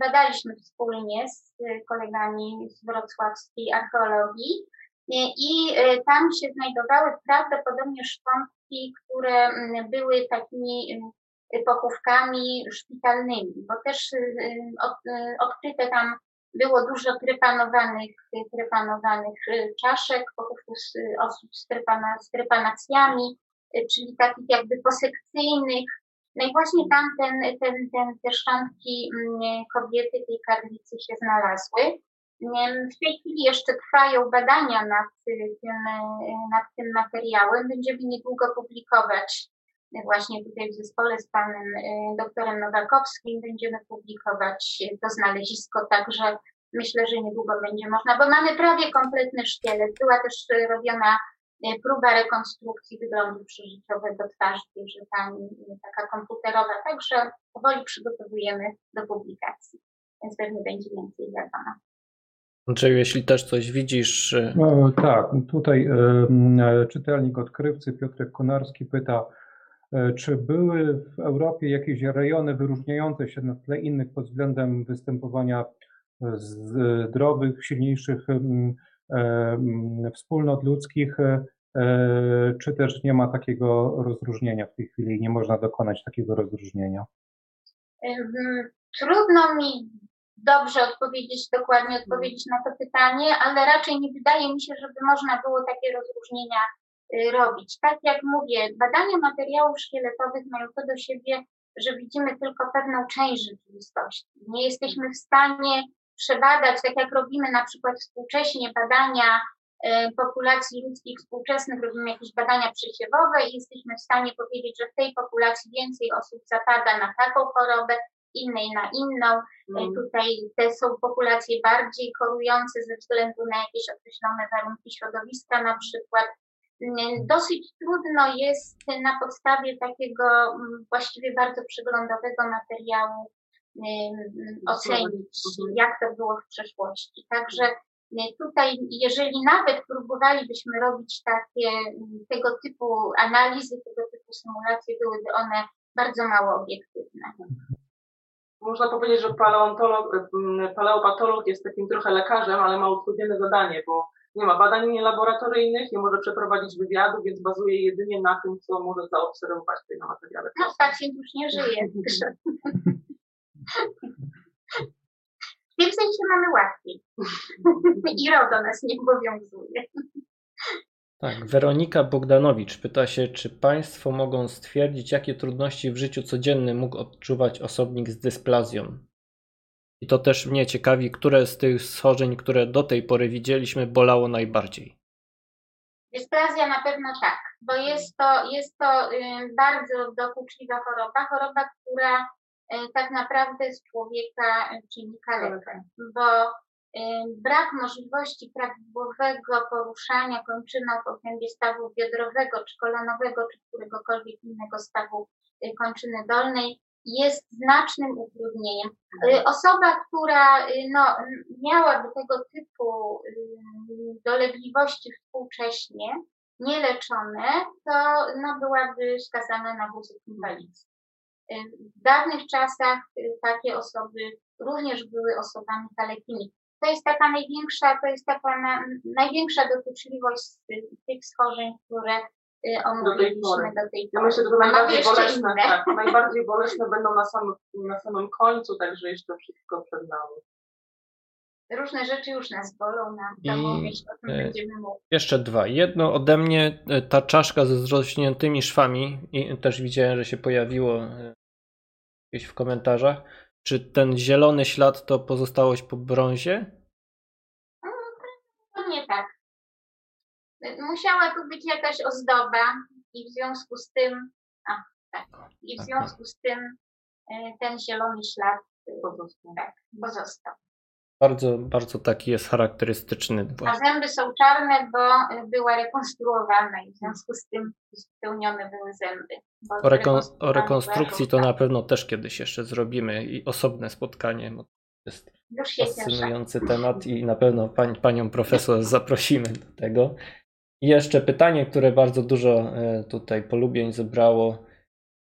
S2: Badaliśmy wspólnie z kolegami z wrocławskiej archeologii i e, tam się znajdowały prawdopodobnie szczątki, które były takimi pochówkami szpitalnymi, bo też e, e, odkryte tam było dużo trypanowanych, trypanowanych czaszek, pochówków osób z, trypana, z czyli takich jakby posekcyjnych, no i właśnie tam ten, ten, ten, te szczątki mm, kobiety, tej karlicy się znalazły. W tej chwili jeszcze trwają badania nad tym, nad tym materiałem. Będziemy niedługo publikować właśnie tutaj w zespole z panem y, doktorem Nowakowskim będziemy publikować to znalezisko, także myślę, że niedługo będzie można, bo mamy prawie kompletny szkielet. Była też robiona próba rekonstrukcji wyglądu przeżyciowego twarzy że tam taka komputerowa, także powoli przygotowujemy do publikacji, więc pewnie będzie więcej wiadomo.
S1: Andrzeju, jeśli też coś widzisz.
S4: No, tak, tutaj e, czytelnik odkrywcy Piotrek Konarski pyta, czy były w Europie jakieś rejony wyróżniające się na tle innych pod względem występowania zdrowych, silniejszych wspólnot ludzkich, czy też nie ma takiego rozróżnienia w tej chwili, nie można dokonać takiego rozróżnienia?
S2: Trudno mi dobrze odpowiedzieć, dokładnie odpowiedzieć na to pytanie, ale raczej nie wydaje mi się, żeby można było takie rozróżnienia y, robić. Tak jak mówię, badania materiałów szkieletowych mają to do siebie, że widzimy tylko pewną część rzeczywistości. Nie jesteśmy w stanie przebadać, tak jak robimy na przykład współcześnie badania e, populacji ludzkich współczesnych, robimy jakieś badania przesiewowe i jesteśmy w stanie powiedzieć, że w tej populacji więcej osób zapada na taką chorobę, innej na inną. Mm. Tutaj te są populacje bardziej korujące ze względu na jakieś określone warunki środowiska na przykład. Mm, dosyć trudno jest na podstawie takiego właściwie bardzo przeglądowego materiału ocenić, mhm. jak to było w przeszłości. Także tutaj, jeżeli nawet próbowalibyśmy robić takie tego typu analizy, tego typu symulacje, byłyby one bardzo mało obiektywne.
S3: Można powiedzieć, że paleontolog, paleopatolog jest takim trochę lekarzem, ale ma utrudnione zadanie, bo nie ma badań laboratoryjnych, nie może przeprowadzić wywiadu, więc bazuje jedynie na tym, co może zaobserwować tutaj na materiale.
S2: No, pacjent już nie żyje. W tym sensie mamy łatwiej. I RODO nas nie obowiązuje.
S1: Tak, Weronika Bogdanowicz pyta się, czy Państwo mogą stwierdzić, jakie trudności w życiu codziennym mógł odczuwać osobnik z dysplazją? I to też mnie ciekawi, które z tych schorzeń, które do tej pory widzieliśmy, bolało najbardziej.
S2: Dysplazja na pewno tak, bo jest to, jest to bardzo dokuczliwa choroba, choroba, która E, tak naprawdę z człowieka czyni kalekę, bo e, brak możliwości prawidłowego poruszania kończyną w obrębie stawu biodrowego, czy kolanowego, czy któregokolwiek innego stawu e, kończyny dolnej jest znacznym utrudnieniem. Osoba, która no, miałaby tego typu dolegliwości współcześnie, nieleczone, to no, byłaby skazana na wózek inwalidzki. W dawnych czasach y, takie osoby również były osobami kalekimi. To jest taka największa, to jest taka na, największa dokuczliwość tych schorzeń, które omówiliśmy do tej pory.
S3: Ja myślę, że najbardziej bolesne, tak, najbardziej bolesne będą na samym, na samym końcu, także jeszcze wszystko przed nami.
S2: Różne rzeczy już nas bolą, na mówić, o tym e, będziemy mówić.
S1: Jeszcze dwa. Jedno ode mnie, e, ta czaszka ze zrośniętymi szwami, i też widziałem, że się pojawiło e, gdzieś w komentarzach. Czy ten zielony ślad to pozostałość po brązie?
S2: No nie tak. Musiała tu być jakaś ozdoba i w związku z tym, a tak, i w związku z tym e, ten zielony ślad e,
S3: Pozostał.
S2: tak, pozostał.
S1: Bardzo, bardzo taki jest charakterystyczny.
S2: A zęby są czarne, bo była rekonstruowana i w związku z tym spełnione były zęby.
S1: O, rekon, o rekonstrukcji to na pewno też kiedyś jeszcze zrobimy i osobne spotkanie. Bo to jest
S2: się cieszę.
S1: fascynujący temat i na pewno pań, panią profesor zaprosimy do tego. I jeszcze pytanie, które bardzo dużo e, tutaj polubień zebrało.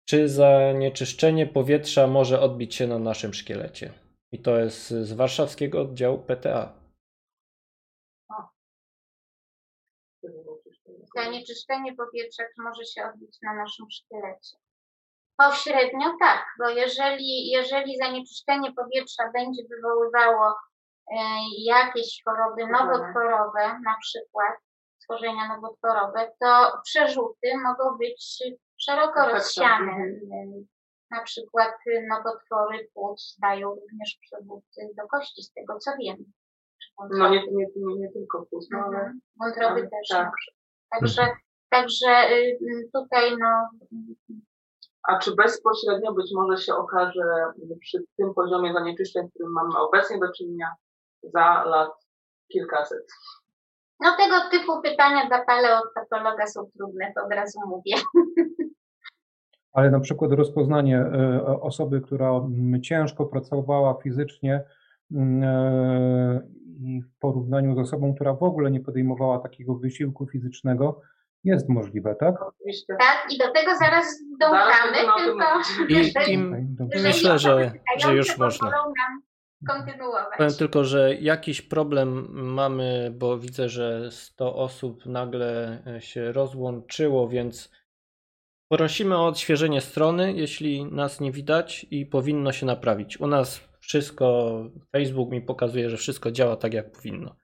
S1: Czy zanieczyszczenie powietrza może odbić się na naszym szkielecie? I to jest z warszawskiego oddziału PTA.
S2: Zanieczyszczenie powietrza może się odbić na naszym szkielecie. Pośrednio tak, bo jeżeli, jeżeli zanieczyszczenie powietrza będzie wywoływało e, jakieś choroby nowotworowe, na przykład schorzenia nowotworowe, to przerzuty mogą być szeroko
S3: Tak, tak,
S2: rozsiane. Na przykład e, nowotwory płuc dają również przewód do kości, z tego co wiem.
S3: No nie, nie, nie, nie tylko płuc, no ale
S2: Mhm. Wątroby też.
S3: tak.
S2: Także, także y, y, tutaj no,
S3: A czy bezpośrednio być może się okaże przy tym poziomie zanieczyszczeń, którym mamy obecnie do czynienia, za lat kilkaset?
S2: no tego typu pytania dla paleopatologa są trudne, to od razu mówię.
S4: Ale na przykład rozpoznanie e, osoby, która mm, ciężko pracowała fizycznie mm, e, i w porównaniu z osobą, która w ogóle nie podejmowała takiego wysiłku fizycznego, jest możliwe, tak?
S3: Oczywiście.
S2: Tak, i do tego zaraz dążamy, tylko.
S1: I, i myślę, że- że już można.
S2: kontynuować.
S1: Powiem tylko, że jakiś problem mamy, bo widzę, że 100 osób nagle e, się rozłączyło, więc prosimy o odświeżenie strony, jeśli nas nie widać i powinno się naprawić. U nas wszystko, Facebook mi pokazuje, że wszystko działa tak, jak powinno.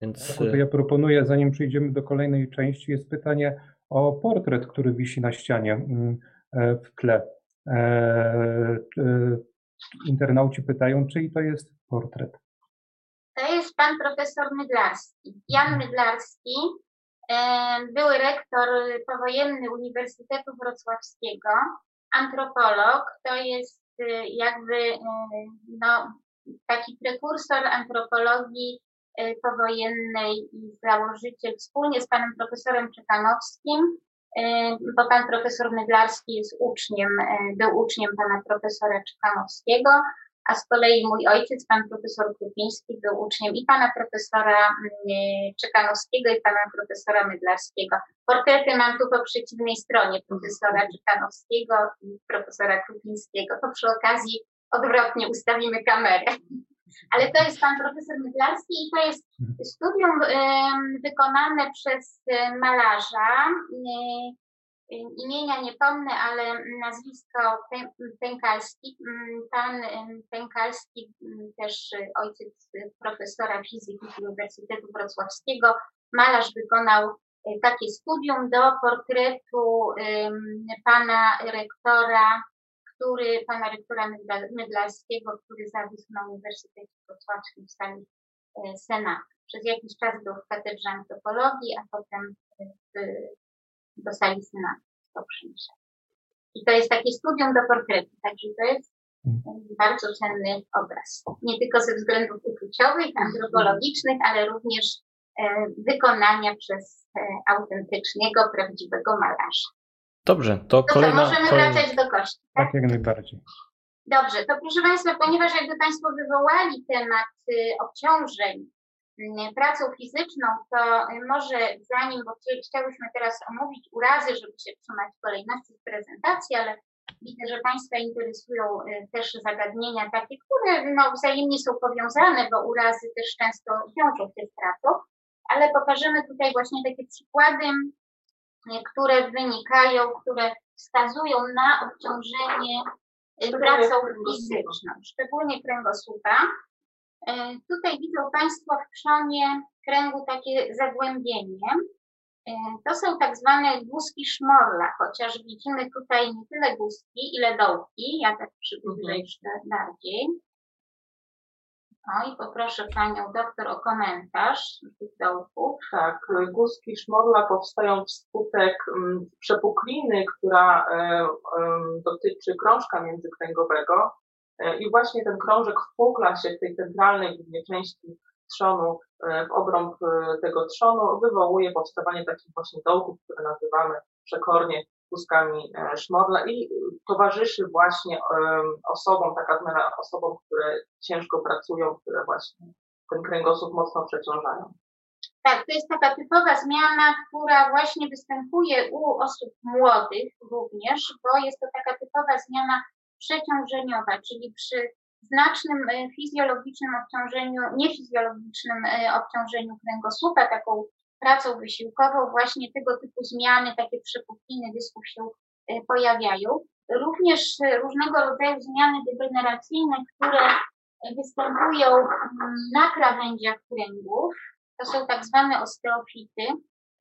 S1: Więc
S4: To ja proponuję, zanim przejdziemy do kolejnej części, jest pytanie o portret, który wisi na ścianie mm, e, w tle. E, e, Internauci pytają, czyj to jest portret?
S2: To jest pan profesor Mydlarski. Jan Mydlarski, były rektor powojenny Uniwersytetu Wrocławskiego, antropolog, to jest e, jakby e, no, taki prekursor antropologii e, powojennej i założyciel wspólnie z panem profesorem Czekanowskim, e, bo pan profesor Mydlarski jest uczniem, e, był uczniem pana profesora Czekanowskiego, a z kolei mój ojciec, pan profesor Krupiński, był uczniem i pana profesora mm, Czekanowskiego i pana profesora Mydlarskiego. Portrety mam tu po przeciwnej stronie profesora Czekanowskiego i profesora Krupińskiego. To przy okazji odwrotnie ustawimy kamerę. Ale to jest pan profesor Mydlarski i to jest studium wykonane przez malarza. E, imienia nie pomnę, ale nazwisko Pę- Pękalski. Mm, Pan em, Pękalski, mm, też ojciec profesora fizyki z Uniwersytetu Wrocławskiego, malarz wykonał y, takie studium do portretu pana rektora, który, pana rektora Mydla- Mydlarskiego, który zawisł na Uniwersytecie Wrocławskim w sali e, Senatu. Przez jakiś czas był w katedrze antropologii, a potem e, w do sali senatu to przyniosę. I to jest takie studium do portretu, także to jest e, bardzo cenny obraz. Nie tylko ze względów uczuciowych, antropologicznych, ale również e, wykonania przez e, autentycznego, prawdziwego malarza.
S1: dobrze, to
S2: To
S1: kolejna.
S2: możemy
S1: kolejna...
S2: wracać do kości, tak?
S4: Tak, jak najbardziej.
S2: Dobrze, to proszę Państwa, ponieważ jakby Państwo wywołali temat y, obciążeń pracą fizyczną, to może zanim, bo chci- chciałyśmy teraz omówić urazy, żeby się trzymać kolejności w prezentacji, ale widzę, że Państwa interesują y, też zagadnienia takie, które no, wzajemnie są powiązane, bo urazy też często wiążą się z pracą, ale pokażemy tutaj właśnie takie przykłady, y, które wynikają, które wskazują na obciążenie y, pracą fizyczną, szczególnie kręgosłupa. E, Tutaj widzą Państwo w trzonie kręgu takie zagłębienie. To są tak zwane guzki szmorla, chociaż widzimy tutaj nie tyle guzki, ile dołki. Ja tak przybliżę mhm. jeszcze bardziej. No i poproszę Panią doktor o komentarz tych dołków.
S3: Tak, guzki szmorla powstają wskutek mm, przepukliny, która e, dotyczy krążka międzykręgowego e, i właśnie ten krążek wpukla się w tej centralnej głównie części trzonu e, w obrąb tego trzonu, wywołuje powstawanie takich właśnie dołków, które nazywamy przekornie kuskami e, szmorla i towarzyszy właśnie osobom, taka zmiana osobom, które ciężko pracują, które właśnie ten kręgosłup mocno przeciążają.
S2: Tak, to jest taka typowa zmiana, która właśnie występuje u osób młodych również, bo jest to taka typowa zmiana przeciążeniowa, czyli przy znacznym e, fizjologicznym obciążeniu, niefizjologicznym e, obciążeniu kręgosłupa, taką pracą wysiłkową właśnie tego typu zmiany, takie przepukliny dysków się e, pojawiają. Również różnego rodzaju zmiany degeneracyjne, które występują mm, na krawędziach kręgów, to są tak zwane osteofity.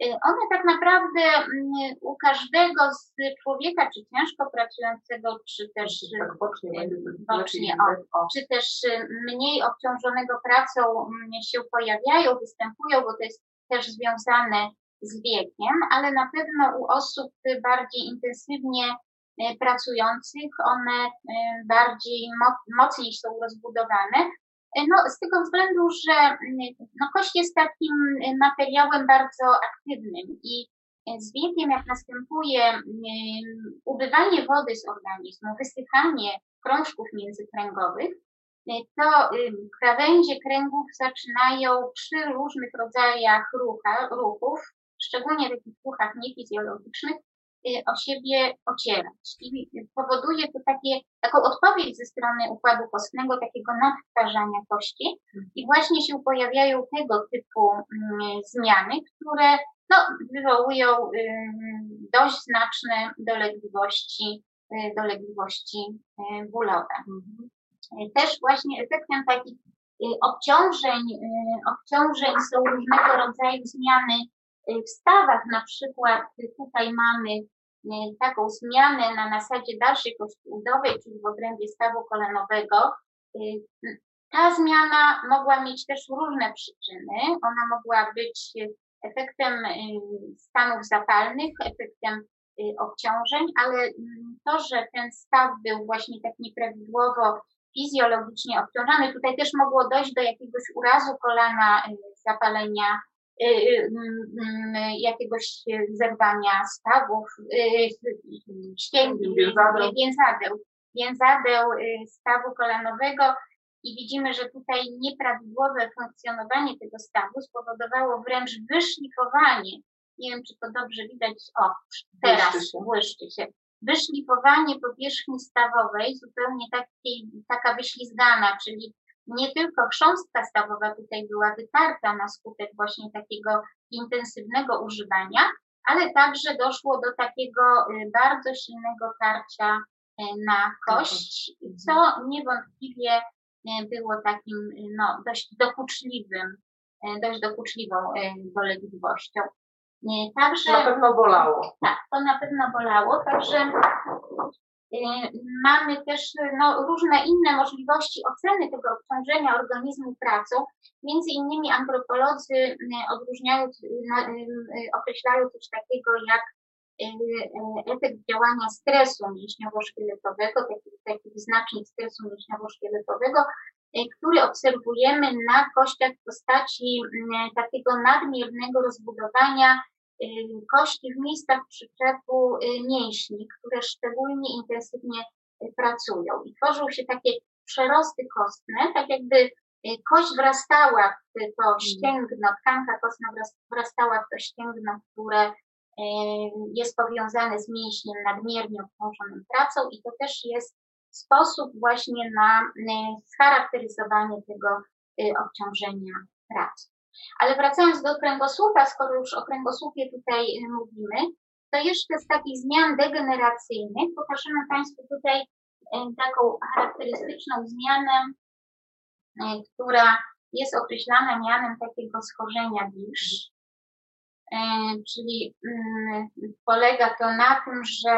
S2: E, one tak naprawdę mm, u każdego z człowieka, czy ciężko pracującego, czy też
S3: tak bocznie,
S2: bocznie o, czy też mniej obciążonego pracą mm, się pojawiają, występują, bo to jest też związane z wiekiem, ale na pewno u osób bardziej intensywnie pracujących one bardziej mocniej są rozbudowane. E, no, z tego względu, że no, kość jest takim materiałem bardzo aktywnym i z wiekiem, jak następuje ubywanie wody z organizmu, wysychanie krążków międzykręgowych, to krawędzie kręgów zaczynają przy różnych rodzajach rucha, ruchów, szczególnie takich ruchach niefizjologicznych, y, o siebie ocierać. I powoduje to takie, taką odpowiedź ze strony układu kostnego, takiego nadtwarzania kości. I właśnie się pojawiają tego typu zmiany, które no, wywołują dość znaczne dolegliwości, y, dolegliwości y, bólowe. Mhm. Też właśnie efektem takich y, obciążeń, y, obciążeń są różnego rodzaju zmiany y, w stawach. Na przykład tutaj mamy taką zmianę na zasadzie dalszej kości udowej, czyli w obrębie stawu kolanowego. Ta zmiana mogła mieć też różne przyczyny. Ona mogła być efektem stanów zapalnych, efektem obciążeń, ale mm, to, że ten staw był właśnie tak nieprawidłowo fizjologicznie obciążany. Tutaj też mogło dojść do jakiegoś urazu kolana, zapalenia, jakiegoś zerwania stawów, ścięgi, więzadeł, więzadeł stawu kolanowego i widzimy, że tutaj nieprawidłowe funkcjonowanie tego stawu spowodowało wręcz wyszlifowanie. Nie wiem, czy to dobrze widać. O, teraz błyszczy się. Błyszczy się wyszlifowanie powierzchni stawowej, zupełnie takiej, taka wyślizgana, czyli nie tylko chrząstka stawowa tutaj była wytarta na skutek właśnie takiego intensywnego używania, ale także doszło do takiego y, bardzo silnego tarcia y, na kość, co niewątpliwie y, było takim no, dość dokuczliwym, dość dokuczliwą dolegliwością.
S3: Także, na pewno bolało.
S2: Tak, to na pewno bolało, także mamy też no, różne inne możliwości oceny tego obciążenia organizmu pracą. Między innymi antropolodzy y, odróżniają, y, określają coś takiego jak efekt działania stresu mięśniowo-szkieletowego, taki, taki wyznacznik stresu mięśniowo-szkieletowego, który obserwujemy na kościach w postaci takiego nadmiernego rozbudowania Y, kości w miejscach przyczepu y, mięśni, które szczególnie intensywnie y, pracują i tworzą się takie przerosty kostne, tak jakby kość wrastała w to mm. ścięgno, tkanka kostna wrastała w to ścięgno, które jest powiązane z mięśniem nadmiernie obciążonym pracą i to też jest sposób właśnie na scharakteryzowanie tego obciążenia pracy. Ale wracając do kręgosłupa, skoro już o kręgosłupie tutaj y, mówimy, to jeszcze z takich zmian degeneracyjnych pokażemy Państwu tutaj y, taką charakterystyczną zmianę, y, która jest określana mianem takiego schorzenia Bisz. czyli mm, polega to na tym, że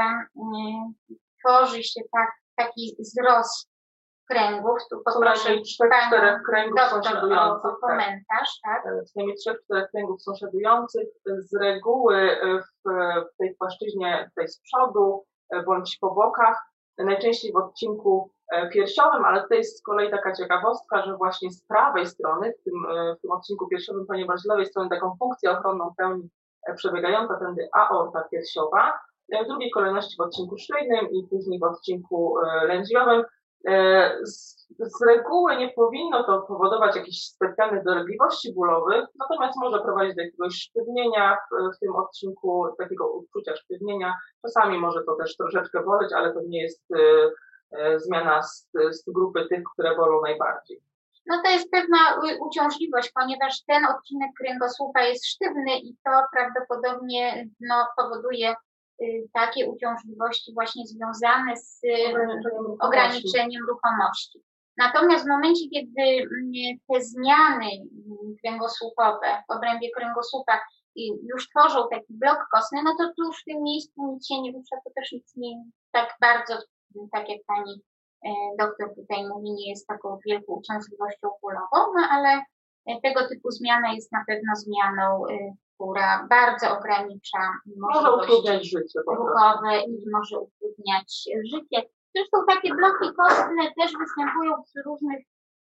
S2: tworzy się tak, taki zrost kręgów.
S3: Tu poproszę trzech, czterech kręgów sąsiadujących. O,
S2: komentarz, tak?
S3: tak. Co najmniej trzech, czterech kręgów sąsiadujących. Z reguły w, w tej płaszczyźnie tutaj z przodu bądź po bokach, najczęściej w odcinku e, piersiowym, ale tutaj jest z kolei taka ciekawostka, że właśnie z prawej strony, w tym, e, w tym odcinku piersiowym, ponieważ z lewej strony taką funkcję ochronną pełni e, przebiegająca tędy aorta piersiowa, w drugiej kolejności w odcinku szyjnym i później w odcinku lędźwiowym. Z, z reguły nie powinno to powodować jakichś specjalnych dolegliwości bólowych, natomiast może prowadzić do jakiegoś sztywnienia w, w tym odcinku, takiego uczucia sztywnienia. Czasami może to też troszeczkę boleć, ale to nie jest y, y, zmiana z, z grupy tych, które bolą najbardziej.
S2: No to jest pewna uciążliwość, ponieważ ten odcinek kręgosłupa jest sztywny i to prawdopodobnie no, powoduje takie uciążliwości właśnie związane z ograniczeniem ruchomości. Natomiast w momencie, kiedy mm, te zmiany mm, kręgosłupowe w obrębie kręgosłupa już tworzą taki blok kostny, no to tu w tym miejscu nic się nie rusza, to też nic nie tak bardzo, tak jak pani e, doktor tutaj mówi, nie jest taką wielką uciążliwością bólową, no ale tego typu zmiana jest na pewno zmianą która bardzo ogranicza
S3: możliwości życie,
S2: ruchowe i może utrudniać życie. Zresztą takie bloki kostne też występują przy różnych,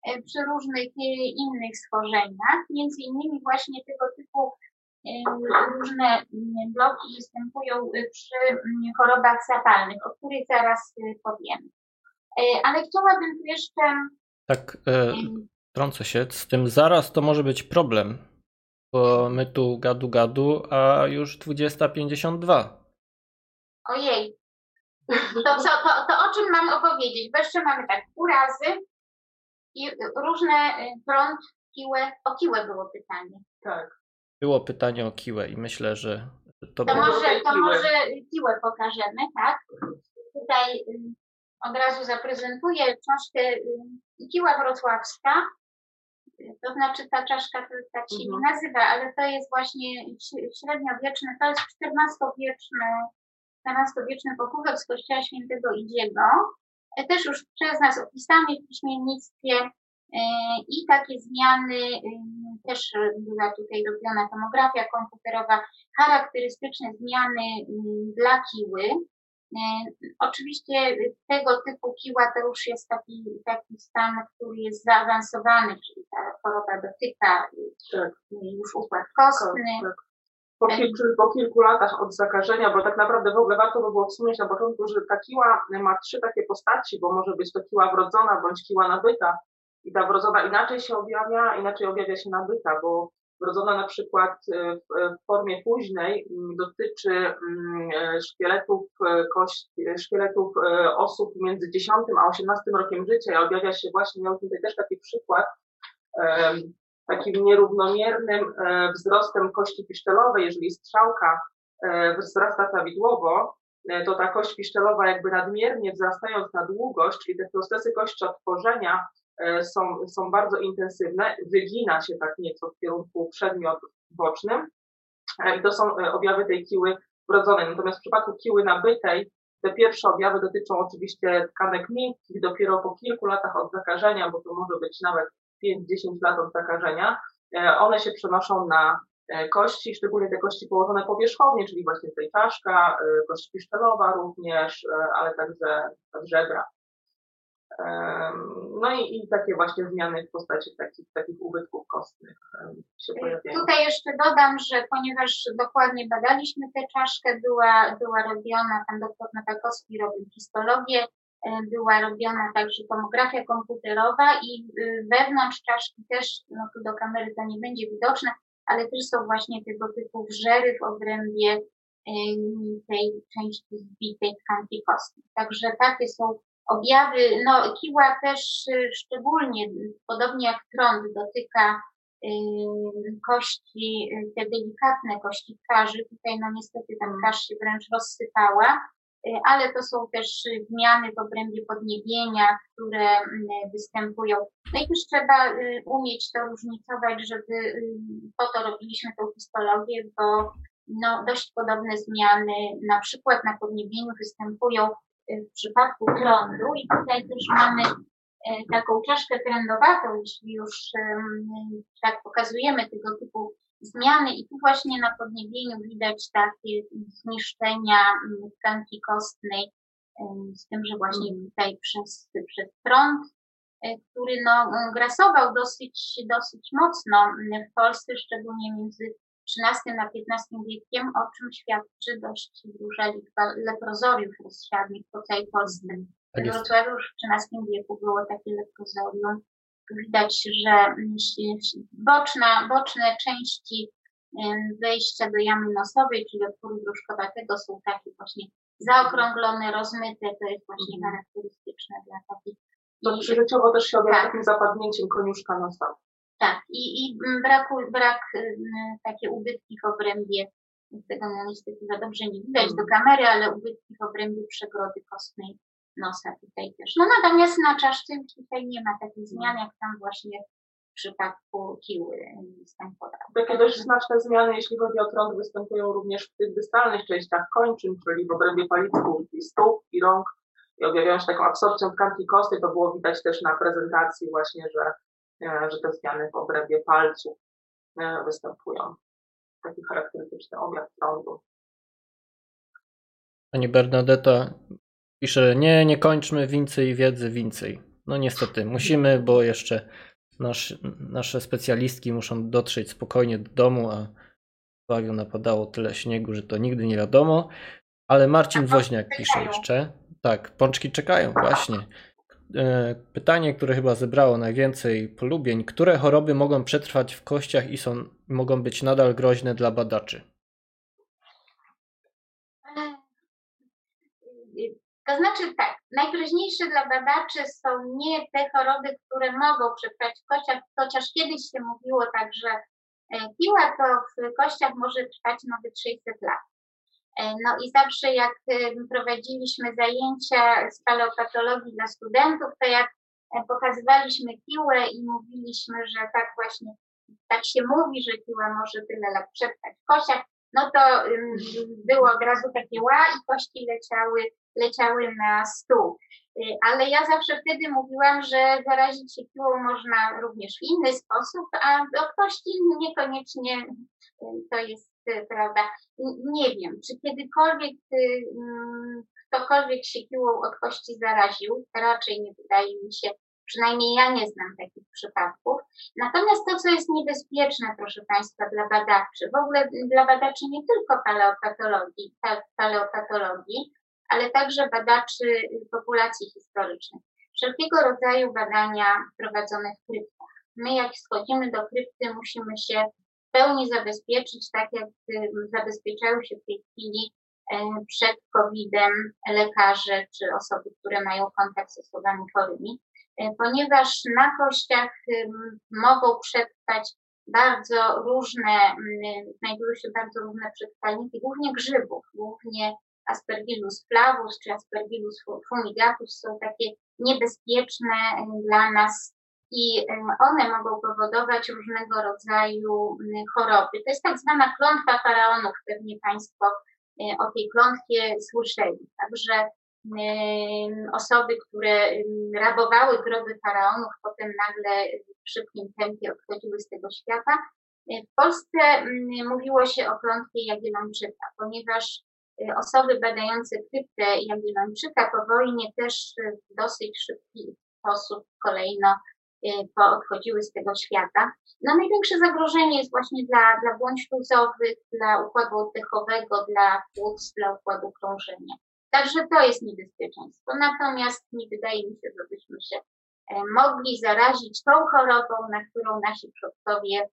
S2: e, przy różnych e, innych schorzeniach, między innymi właśnie tego typu e, różne bloki występują przy chorobach zapalnych, o których zaraz powiem. Ale chciałabym tu jeszcze.
S1: Tak, e, trącę się. Z tym zaraz to może być problem bo my tu gadu gadu, a już 20.52.
S2: Ojej. To co, to, to o czym mam opowiedzieć? Bo jeszcze mamy tak, urazy i różne y, prąd, kiłę. O kiłę było pytanie.
S3: Tak.
S1: Było pytanie o kiłę i myślę, że
S2: to, to może, to może kiłę pokażemy, tak? Tutaj y, od razu zaprezentuję książkę y, Kiła Wrocławska to znaczy ta czaszka to tak się mhm. nie nazywa, ale to jest właśnie średniowieczny, to jest XIV-wieczny, XIV-wieczny pochówek z kościoła świętego Idziego, e, też już przez nas opisany w piśmiennictwie e, i takie zmiany, e, też była tutaj robiona tomografia komputerowa, charakterystyczne zmiany dla kiły, oczywiście tego typu kiła to już jest taki, taki stan, który jest zaawansowany, czyli ta choroba dotyka tak. już układ kostny. Tak, tak.
S3: Po kilku, po kilku latach od zakażenia, bo tak naprawdę w ogóle warto by było wspomnieć na początku, że ta kiła ma trzy takie postaci, bo może być to kiła wrodzona bądź kiła nabyta. I ta wrodzona inaczej się objawia, inaczej objawia się nabyta, bo wrodzona na przykład e, w formie późnej dotyczy mm, e, szkieletów, e, kości, szkieletów osób między 10 a 18 rokiem życia. I objawia się właśnie, miał tutaj też taki przykład, takim nierównomiernym wzrostem kości piszczelowej, jeżeli strzałka wzrasta prawidłowo, to ta kość piszczelowa jakby nadmiernie wzrastając na długość, czyli te procesy kościotworzenia E, są, są bardzo intensywne, wygina się tak nieco w kierunku przedmiot bocznym e, i to są e, objawy tej kiły wrodzonej. Natomiast w przypadku kiły nabytej te pierwsze objawy dotyczą oczywiście tkanek miękkich dopiero po kilku latach od zakażenia, bo to może być nawet 5-10 lat od zakażenia. One się przenoszą na kości, szczególnie te kości położone powierzchownie, czyli właśnie tutaj czaszka, kość piszczelowa również, ale także żebra. No i, i takie właśnie zmiany w postaci takich, takich ubytków kostnych się pojawiają.
S2: Tutaj jeszcze dodam, że ponieważ dokładnie badaliśmy tę czaszkę, była, była robiona, pan doktor Natakowski robił histologię, e, była robiona także tomografia komputerowa i y, wewnątrz czaszki też, no tu do kamery to nie będzie widoczne, ale też są właśnie tego typu wżery w obrębie tej części zbitej tkanki kostnej. Także takie są Objawy, no kiła też y, szczególnie, podobnie jak trąd, dotyka y, kości, y, te delikatne kości twarzy. Tutaj no niestety ta twarz się wręcz rozsypała. ale to są też zmiany w obrębie podniebienia, które występują. No i też trzeba umieć to różnicować, żeby po to robiliśmy tą histologię, bo no, dość podobne zmiany, na przykład na podniebieniu występują w przypadku trądu i tutaj też mamy e, taką czaszkę trendowatą, jeśli już tak pokazujemy tego typu zmiany. I tu właśnie na podniebieniu widać takie zniszczenia tkanki kostnej, z tym, że właśnie tutaj przez, przez e, który no, grasował dosyć, dosyć mocno w Polsce, szczególnie między XIII a XV wiekiem, o czym świadczy dość duża liczba leprozoriów rozsiadnych po całej Polsce. Tak w Wrocławiu już w XIII wieku było takie leprozorium. Widać, że boczna, boczne części wejścia do jamy nosowej, czyli otworu gruszkowatego są takie właśnie zaokrąglone, rozmyte, to jest właśnie mhm. charakterystyczne dla takich.
S3: To przyjęciowo też się objawia tak. takim zapadnięciem koniuszka nosa.
S2: Tak, i, i braku, brak, takie ubytki w obrębie, tego no niestety za dobrze nie widać do kamery, ale ubytki w obrębie przegrody kostnej nosa tutaj też. No natomiast na czaszce tutaj nie ma takich zmian, jak tam właśnie w przypadku kiły występowały.
S3: Takie dość znaczne zmiany, jeśli chodzi o trąd, występują również w tych dystalnych częściach kończyn, czyli w obrębie paliczków i stóp i rąk i objawiają się taką absorpcją tkanki kostnej. To było widać też na prezentacji właśnie, że że te zmiany w obrębie palców e, występują. Taki charakterystyczny objaw trądu.
S1: Pani Bernadetta pisze, nie, nie kończmy więcej wiedzy, więcej. No niestety, musimy, bo jeszcze nasz, nasze specjalistki muszą dotrzeć spokojnie do domu, a w Wawiu napadało tyle śniegu, że to nigdy nie wiadomo. Ale Marcin Woźniak pisze jeszcze. Tak, pączki czekają, właśnie. E, pytanie, które chyba zebrało najwięcej polubień. Które choroby mogą przetrwać w kościach i są, mogą być nadal groźne dla badaczy?
S2: To znaczy tak, najgroźniejsze dla badaczy są nie te choroby, które mogą przetrwać w kościach, chociaż kiedyś się mówiło tak, że e, piła to w kościach może trwać nawet 600 lat. E, no i zawsze jak prowadziliśmy zajęcia z paleopatologii dla studentów, to jak e, pokazywaliśmy piłę i mówiliśmy, że tak właśnie, tak się mówi, że piła może tyle lat przetrwać w kościach, no to było od razu takie ła i kości leciały, leciały na stół. E, ale ja zawsze wtedy mówiłam, że zarazić się piłą można również w inny sposób, a do kości niekoniecznie to jest prawda? Nie wiem, czy kiedykolwiek y, mm, ktokolwiek się piłą od kości zaraził, raczej nie wydaje mi się, przynajmniej ja nie znam takich przypadków. Natomiast to, co jest niebezpieczne, proszę Państwa, dla badaczy, w ogóle dla badaczy nie tylko paleopatologii, paleopatologii ale także badaczy populacji historycznych. Wszelkiego rodzaju badania prowadzone w kryptach. My, jak schodzimy do krypty, musimy się pełni zabezpieczyć, tak jak zabezpieczają się w tej chwili e, przed COVID-em lekarze czy osoby, które mają kontakt z osobami chorymi, e, ponieważ na kościach mogą przetrwać bardzo różne, znajdują się bardzo różne przetrwalniki, głównie grzybów, głównie Aspergillus flavus czy Aspergillus fumigatus są takie niebezpieczne dla nas i one mogą powodować różnego rodzaju choroby. To jest tak zwana klątwa faraonów, pewnie Państwo e, o tej klątwie słyszeli. Także osoby, które rabowały groby faraonów, potem nagle w szybkim tempie odchodziły z tego świata. W Polsce mówiło się o klątwie Jagiellończyka, ponieważ osoby badające kryptę Jagiellończyka po wojnie też w dosyć szybki sposób kolejno Y, odchodziły z tego świata. No największe zagrożenie jest właśnie dla, dla błąd śluzowych, dla układu oddechowego, dla płuc, dla układu krążenia. Także to jest niebezpieczeństwo. Natomiast nie wydaje mi się, żebyśmy się e, mogli zarazić tą chorobą, na którą nasi przodkowie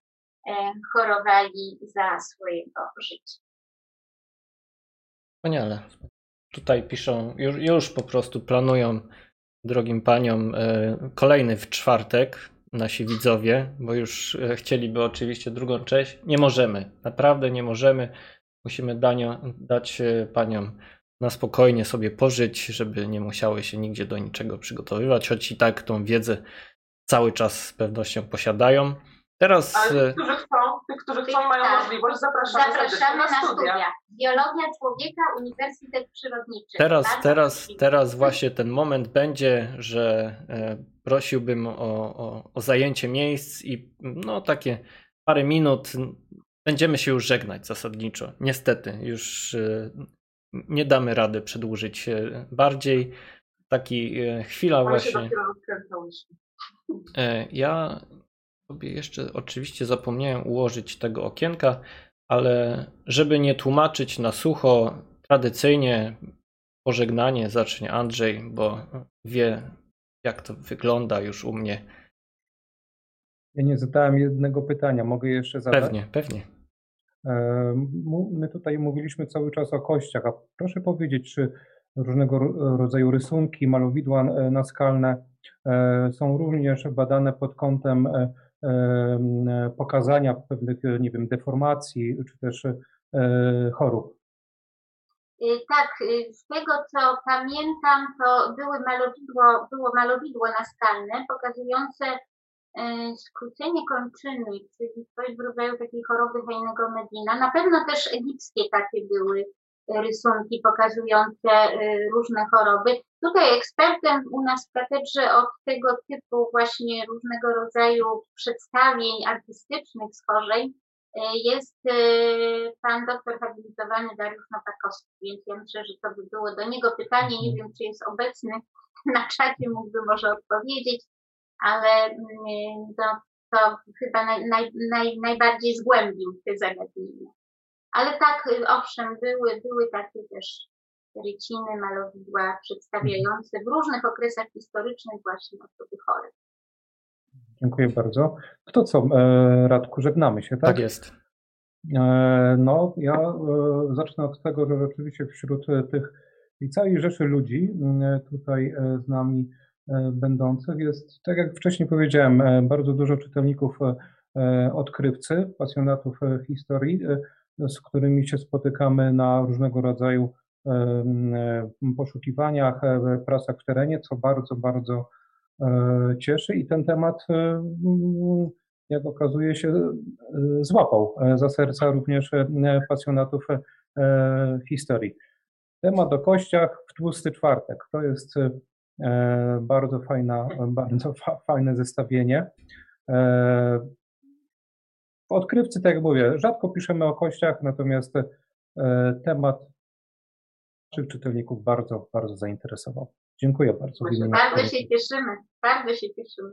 S2: e, chorowali za swojego życia.
S1: Wspaniale. Tutaj piszą, już, już po prostu planują drogim paniom e, kolejny w czwartek, nasi widzowie, bo już e, chcieliby oczywiście drugą część. Nie możemy, naprawdę nie możemy. Musimy danio, dać e, paniom na spokojnie sobie pożyć, żeby nie musiały się nigdzie do niczego przygotowywać, choć i tak tą wiedzę cały czas z pewnością posiadają.
S3: Teraz. Ale tych, którzy chcą, tych, którzy chcą i mają tak. możliwość, zapraszamy, zapraszamy na, na studia. studia.
S2: Biologia człowieka, Uniwersytet Przyrodniczy.
S1: Teraz, teraz, teraz właśnie ten moment będzie, że e, prosiłbym o, o, o zajęcie miejsc i no takie parę minut. Będziemy się już żegnać zasadniczo. Niestety, już e, nie damy rady przedłużyć bardziej. Taki e, chwila właśnie. Ja sobie jeszcze oczywiście zapomniałem ułożyć tego okienka, ale żeby nie tłumaczyć na sucho, tradycyjnie pożegnanie zacznie Andrzej, bo wie, jak to wygląda już u mnie.
S4: Ja nie zadałem jednego pytania, mogę jeszcze zadać?
S1: Pewnie, pewnie.
S4: E, my tutaj mówiliśmy cały czas o kościach, a proszę powiedzieć, czy różnego rodzaju rysunki, malowidła e, naskalne e, są również badane pod kątem pokazania pewnych, nie wiem, deformacji czy też chorób.
S2: Y, tak, y, z tego co pamiętam, to były malowidło, było malowidło naskalne pokazujące y, skrócenie kończyny, czyli coś w rodzaju takiej choroby Heinego Medina. Na pewno też egipskie takie były rysunki pokazujące różne choroby. Tutaj ekspertem u nas w katedrze od tego typu właśnie różnego rodzaju przedstawień artystycznych schorzeń e, jest e, pan doktor habilitowany Dariusz Nowakowski, więc ja myślę, że to by było do niego pytanie. Nie wiem, czy jest obecny na czacie, mógłby może odpowiedzieć, ale mm, to, to chyba naj, naj, naj, najbardziej zgłębił te zagadnienia. Ale tak, owszem, były, były takie też ryciny, malowidła przedstawiające w różnych okresach historycznych właśnie osoby chore.
S4: Dziękuję bardzo. To co, e, Radku, żegnamy się, tak?
S1: Tak jest.
S4: E, no, ja e, zacznę od tego, że rzeczywiście wśród tych i całej rzeszy ludzi tutaj z nami będących jest, tak jak wcześniej powiedziałem, bardzo dużo czytelników odkrywcy, pasjonatów historii, z którymi się spotykamy na różnego rodzaju poszukiwaniach, e, pracach w terenie, co bardzo, bardzo e, cieszy i ten temat, e, jak okazuje się, złapał za serca również pasjonatów historii. Temat o kościach w tłusty czwartek. To jest bardzo fajna, bardzo fajne zestawienie. W odkrywcy, tak jak mówię, rzadko piszemy o kościach, natomiast temat naszych czytelników bardzo, bardzo zainteresował. Dziękuję bardzo.
S2: Bardzo się cieszymy, bardzo się cieszymy.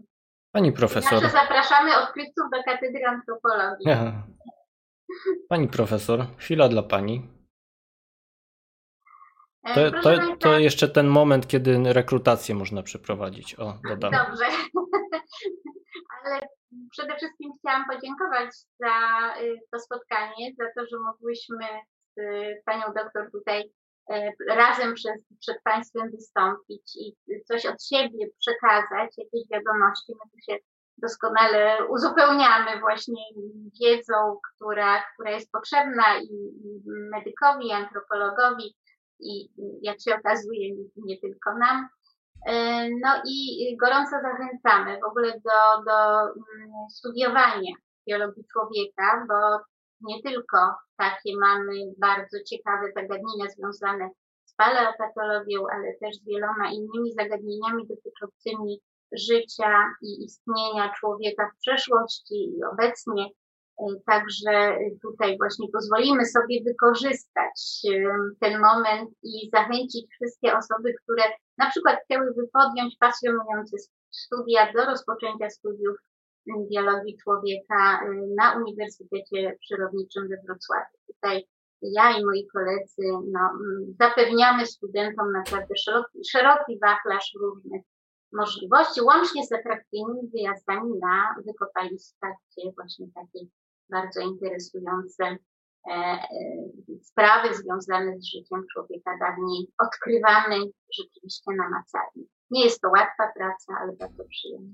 S1: Pani profesor.
S2: Zawsze zapraszamy odkrywców do Katedry Antropologii. Aha.
S1: Pani profesor, chwila dla Pani. E, to, to, to, jeszcze ten moment, kiedy rekrutację można przeprowadzić. O, dodam.
S2: Dobrze. Ale przede wszystkim chciałam podziękować za y, to spotkanie, za to, że mogłyśmy z panią doktor tutaj razem przed, przed Państwem wystąpić i coś od siebie przekazać, jakieś wiadomości. My tu się doskonale uzupełniamy właśnie wiedzą, która, która jest potrzebna i, medykowi, i antropologowi i jak się okazuje nie, nie tylko nam. E, no i gorąco zachęcamy w ogóle do, do mm, studiowania biologii człowieka, bo nie tylko takie mamy bardzo ciekawe zagadnienia związane z paleopatologią, ale też z wieloma innymi zagadnieniami dotyczącymi życia i istnienia człowieka w przeszłości i obecnie. E, także tutaj właśnie pozwolimy sobie wykorzystać e, ten moment i zachęcić wszystkie osoby, które na przykład chciałyby podjąć pasjonujące studia do rozpoczęcia studiów biologii człowieka y, na Uniwersytecie Przyrodniczym we Wrocławiu. Tutaj ja i moi koledzy no, mm, zapewniamy studentom naprawdę szeroki, szeroki wachlarz różnych możliwości, łącznie z atrakcyjnymi wyjazdami na wykopaliska, gdzie właśnie takie bardzo interesujące e, e, sprawy związane z życiem człowieka dawniej odkrywamy rzeczywiście namacalnie. Nie jest to łatwa praca, ale bardzo przyjemna.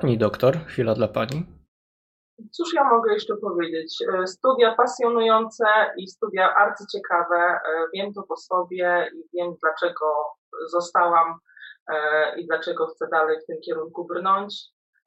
S1: Pani doktor, chwila dla pani.
S3: Cóż ja mogę jeszcze powiedzieć? E, studia pasjonujące i studia arcyciekawe. E, wiem to po sobie i wiem, dlaczego zostałam i dlaczego chcę dalej w tym kierunku brnąć.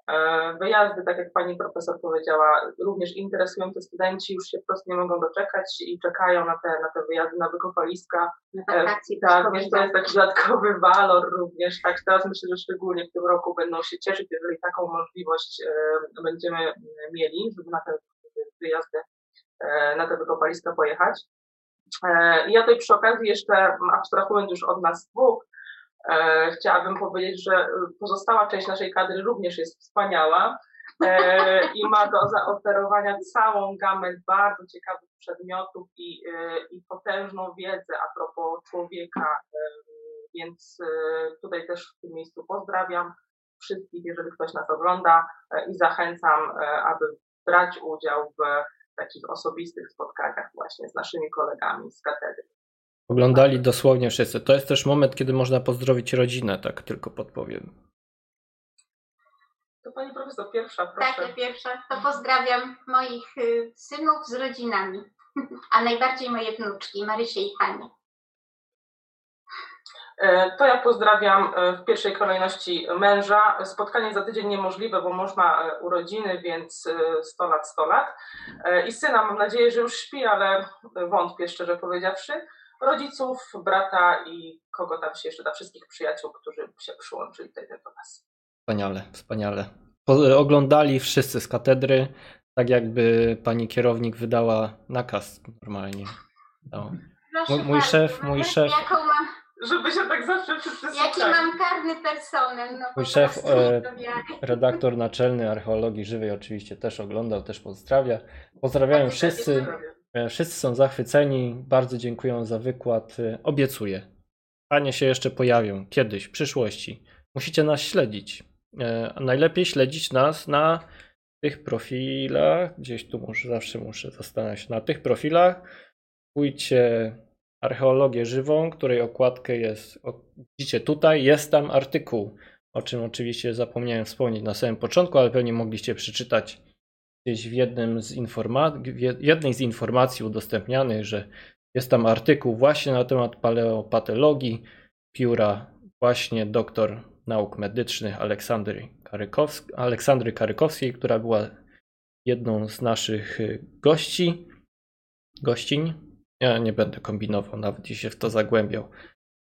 S3: E, wyjazdy, tak jak pani profesor powiedziała, również interesujące studenci już się wprost nie mogą doczekać i czekają na te, na te wyjazdy na wykopaliska.
S2: E,
S3: tak, więc to jest taki dodatkowy walor również. Tak, teraz myślę, że szczególnie w tym roku będą się cieszyć, jeżeli taką możliwość e, będziemy mieli, żeby na te wyjazdy, na te wykopaliska pojechać. Ja tutaj przy okazji jeszcze, abstrahując już od nas dwóch, chciałabym powiedzieć, że pozostała część naszej kadry również jest wspaniała e, i ma do zaoferowania całą gamę bardzo ciekawych przedmiotów i, e, i potężną wiedzę a propos człowieka. Więc tutaj też w tym miejscu pozdrawiam wszystkich, jeżeli ktoś nas ogląda i zachęcam, aby brać udział w takich osobistych spotkaniach właśnie z naszymi kolegami z katedry.
S1: Oglądali dosłownie wszyscy. To jest też moment, kiedy można pozdrowić rodzinę, tak tylko podpowiem.
S3: To pani profesor, pierwsza, proszę.
S2: Tak, ja pierwsza. To pozdrawiam moich y, synów z rodzinami, a najbardziej moje wnuczki, Marysię i Hanię.
S3: E, to ja pozdrawiam e, w pierwszej kolejności męża. Spotkanie za tydzień niemożliwe, bo można e, urodziny, więc 100 lat, 100 lat. I syna, mam nadzieję, że już śpi, ale wątpię szczerze powiedziawszy rodziców, brata i kogo tam się jeszcze da, wszystkich przyjaciół, którzy się przyłączyli tutaj do nas.
S1: Wspaniale, wspaniale. Oglądali wszyscy z katedry, tak jakby pani kierownik wydała nakaz normalnie.
S2: No. Mój,
S1: mój szef, mój szef.
S2: Jaką mam,
S3: żeby się tak zawsze wszyscy
S2: Jaki mam karny personel. No,
S1: mój szef, e, redaktor naczelny archeologii żywej oczywiście też oglądał, też pozdrawia. Pozdrawiają wszyscy. E, wszyscy są zachwyceni, bardzo dziękuję za wykład. E, obiecuję. Panie się jeszcze pojawią kiedyś, w przyszłości. Musicie nas śledzić. E, najlepiej śledzić nas na tych profilach. Gdzieś tu muszę, zawsze muszę zastanawiać się na tych profilach. Pójdźcie archeologię żywą, której okładkę jest, widzicie tutaj, jest tam artykuł, o czym oczywiście zapomniałem wspomnieć na samym początku, ale pewnie mogliście przeczytać gdzieś w, jednym z informa- jednej z informacji udostępnianych, że jest tam artykuł właśnie na temat paleopatologii pióra właśnie doktor nauk medycznych Aleksandry, Karykowsk- Aleksandry Karykowskiej, która była jedną z naszych y, gości, gościń. Ja nie będę kombinował, nawet jeśli się w to zagłębiał.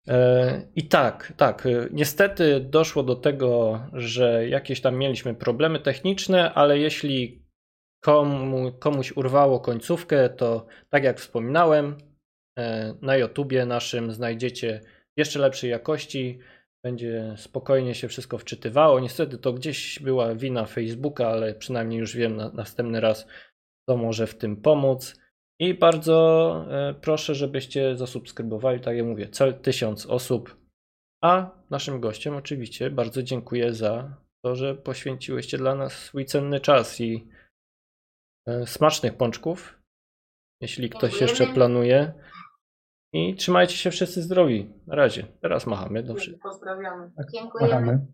S1: E, I tak, tak. Y, niestety doszło do tego, że jakieś tam mieliśmy problemy techniczne, ale jeśli komu, komuś urwało końcówkę, to tak jak wspominałem, e, na YouTubie naszym znajdziecie jeszcze lepszej jakości. Będzie spokojnie się wszystko wczytywało. Niestety to gdzieś była wina Facebooka, ale przynajmniej już wiem na, następny raz, co może w tym pomóc. I bardzo e, proszę, żebyście zasubskrybowali, tak jak mówię, cel tysiąc osób. A naszym gościom oczywiście bardzo dziękuję za to, że poświęciłyście dla nas swój cenny czas i smacznych pączków, jeśli ktoś jeszcze planuje. I trzymajcie się wszyscy zdrowi. Na razie. Teraz machamy do wszystkich.
S3: Pozdrawiamy.
S2: Dziękujemy.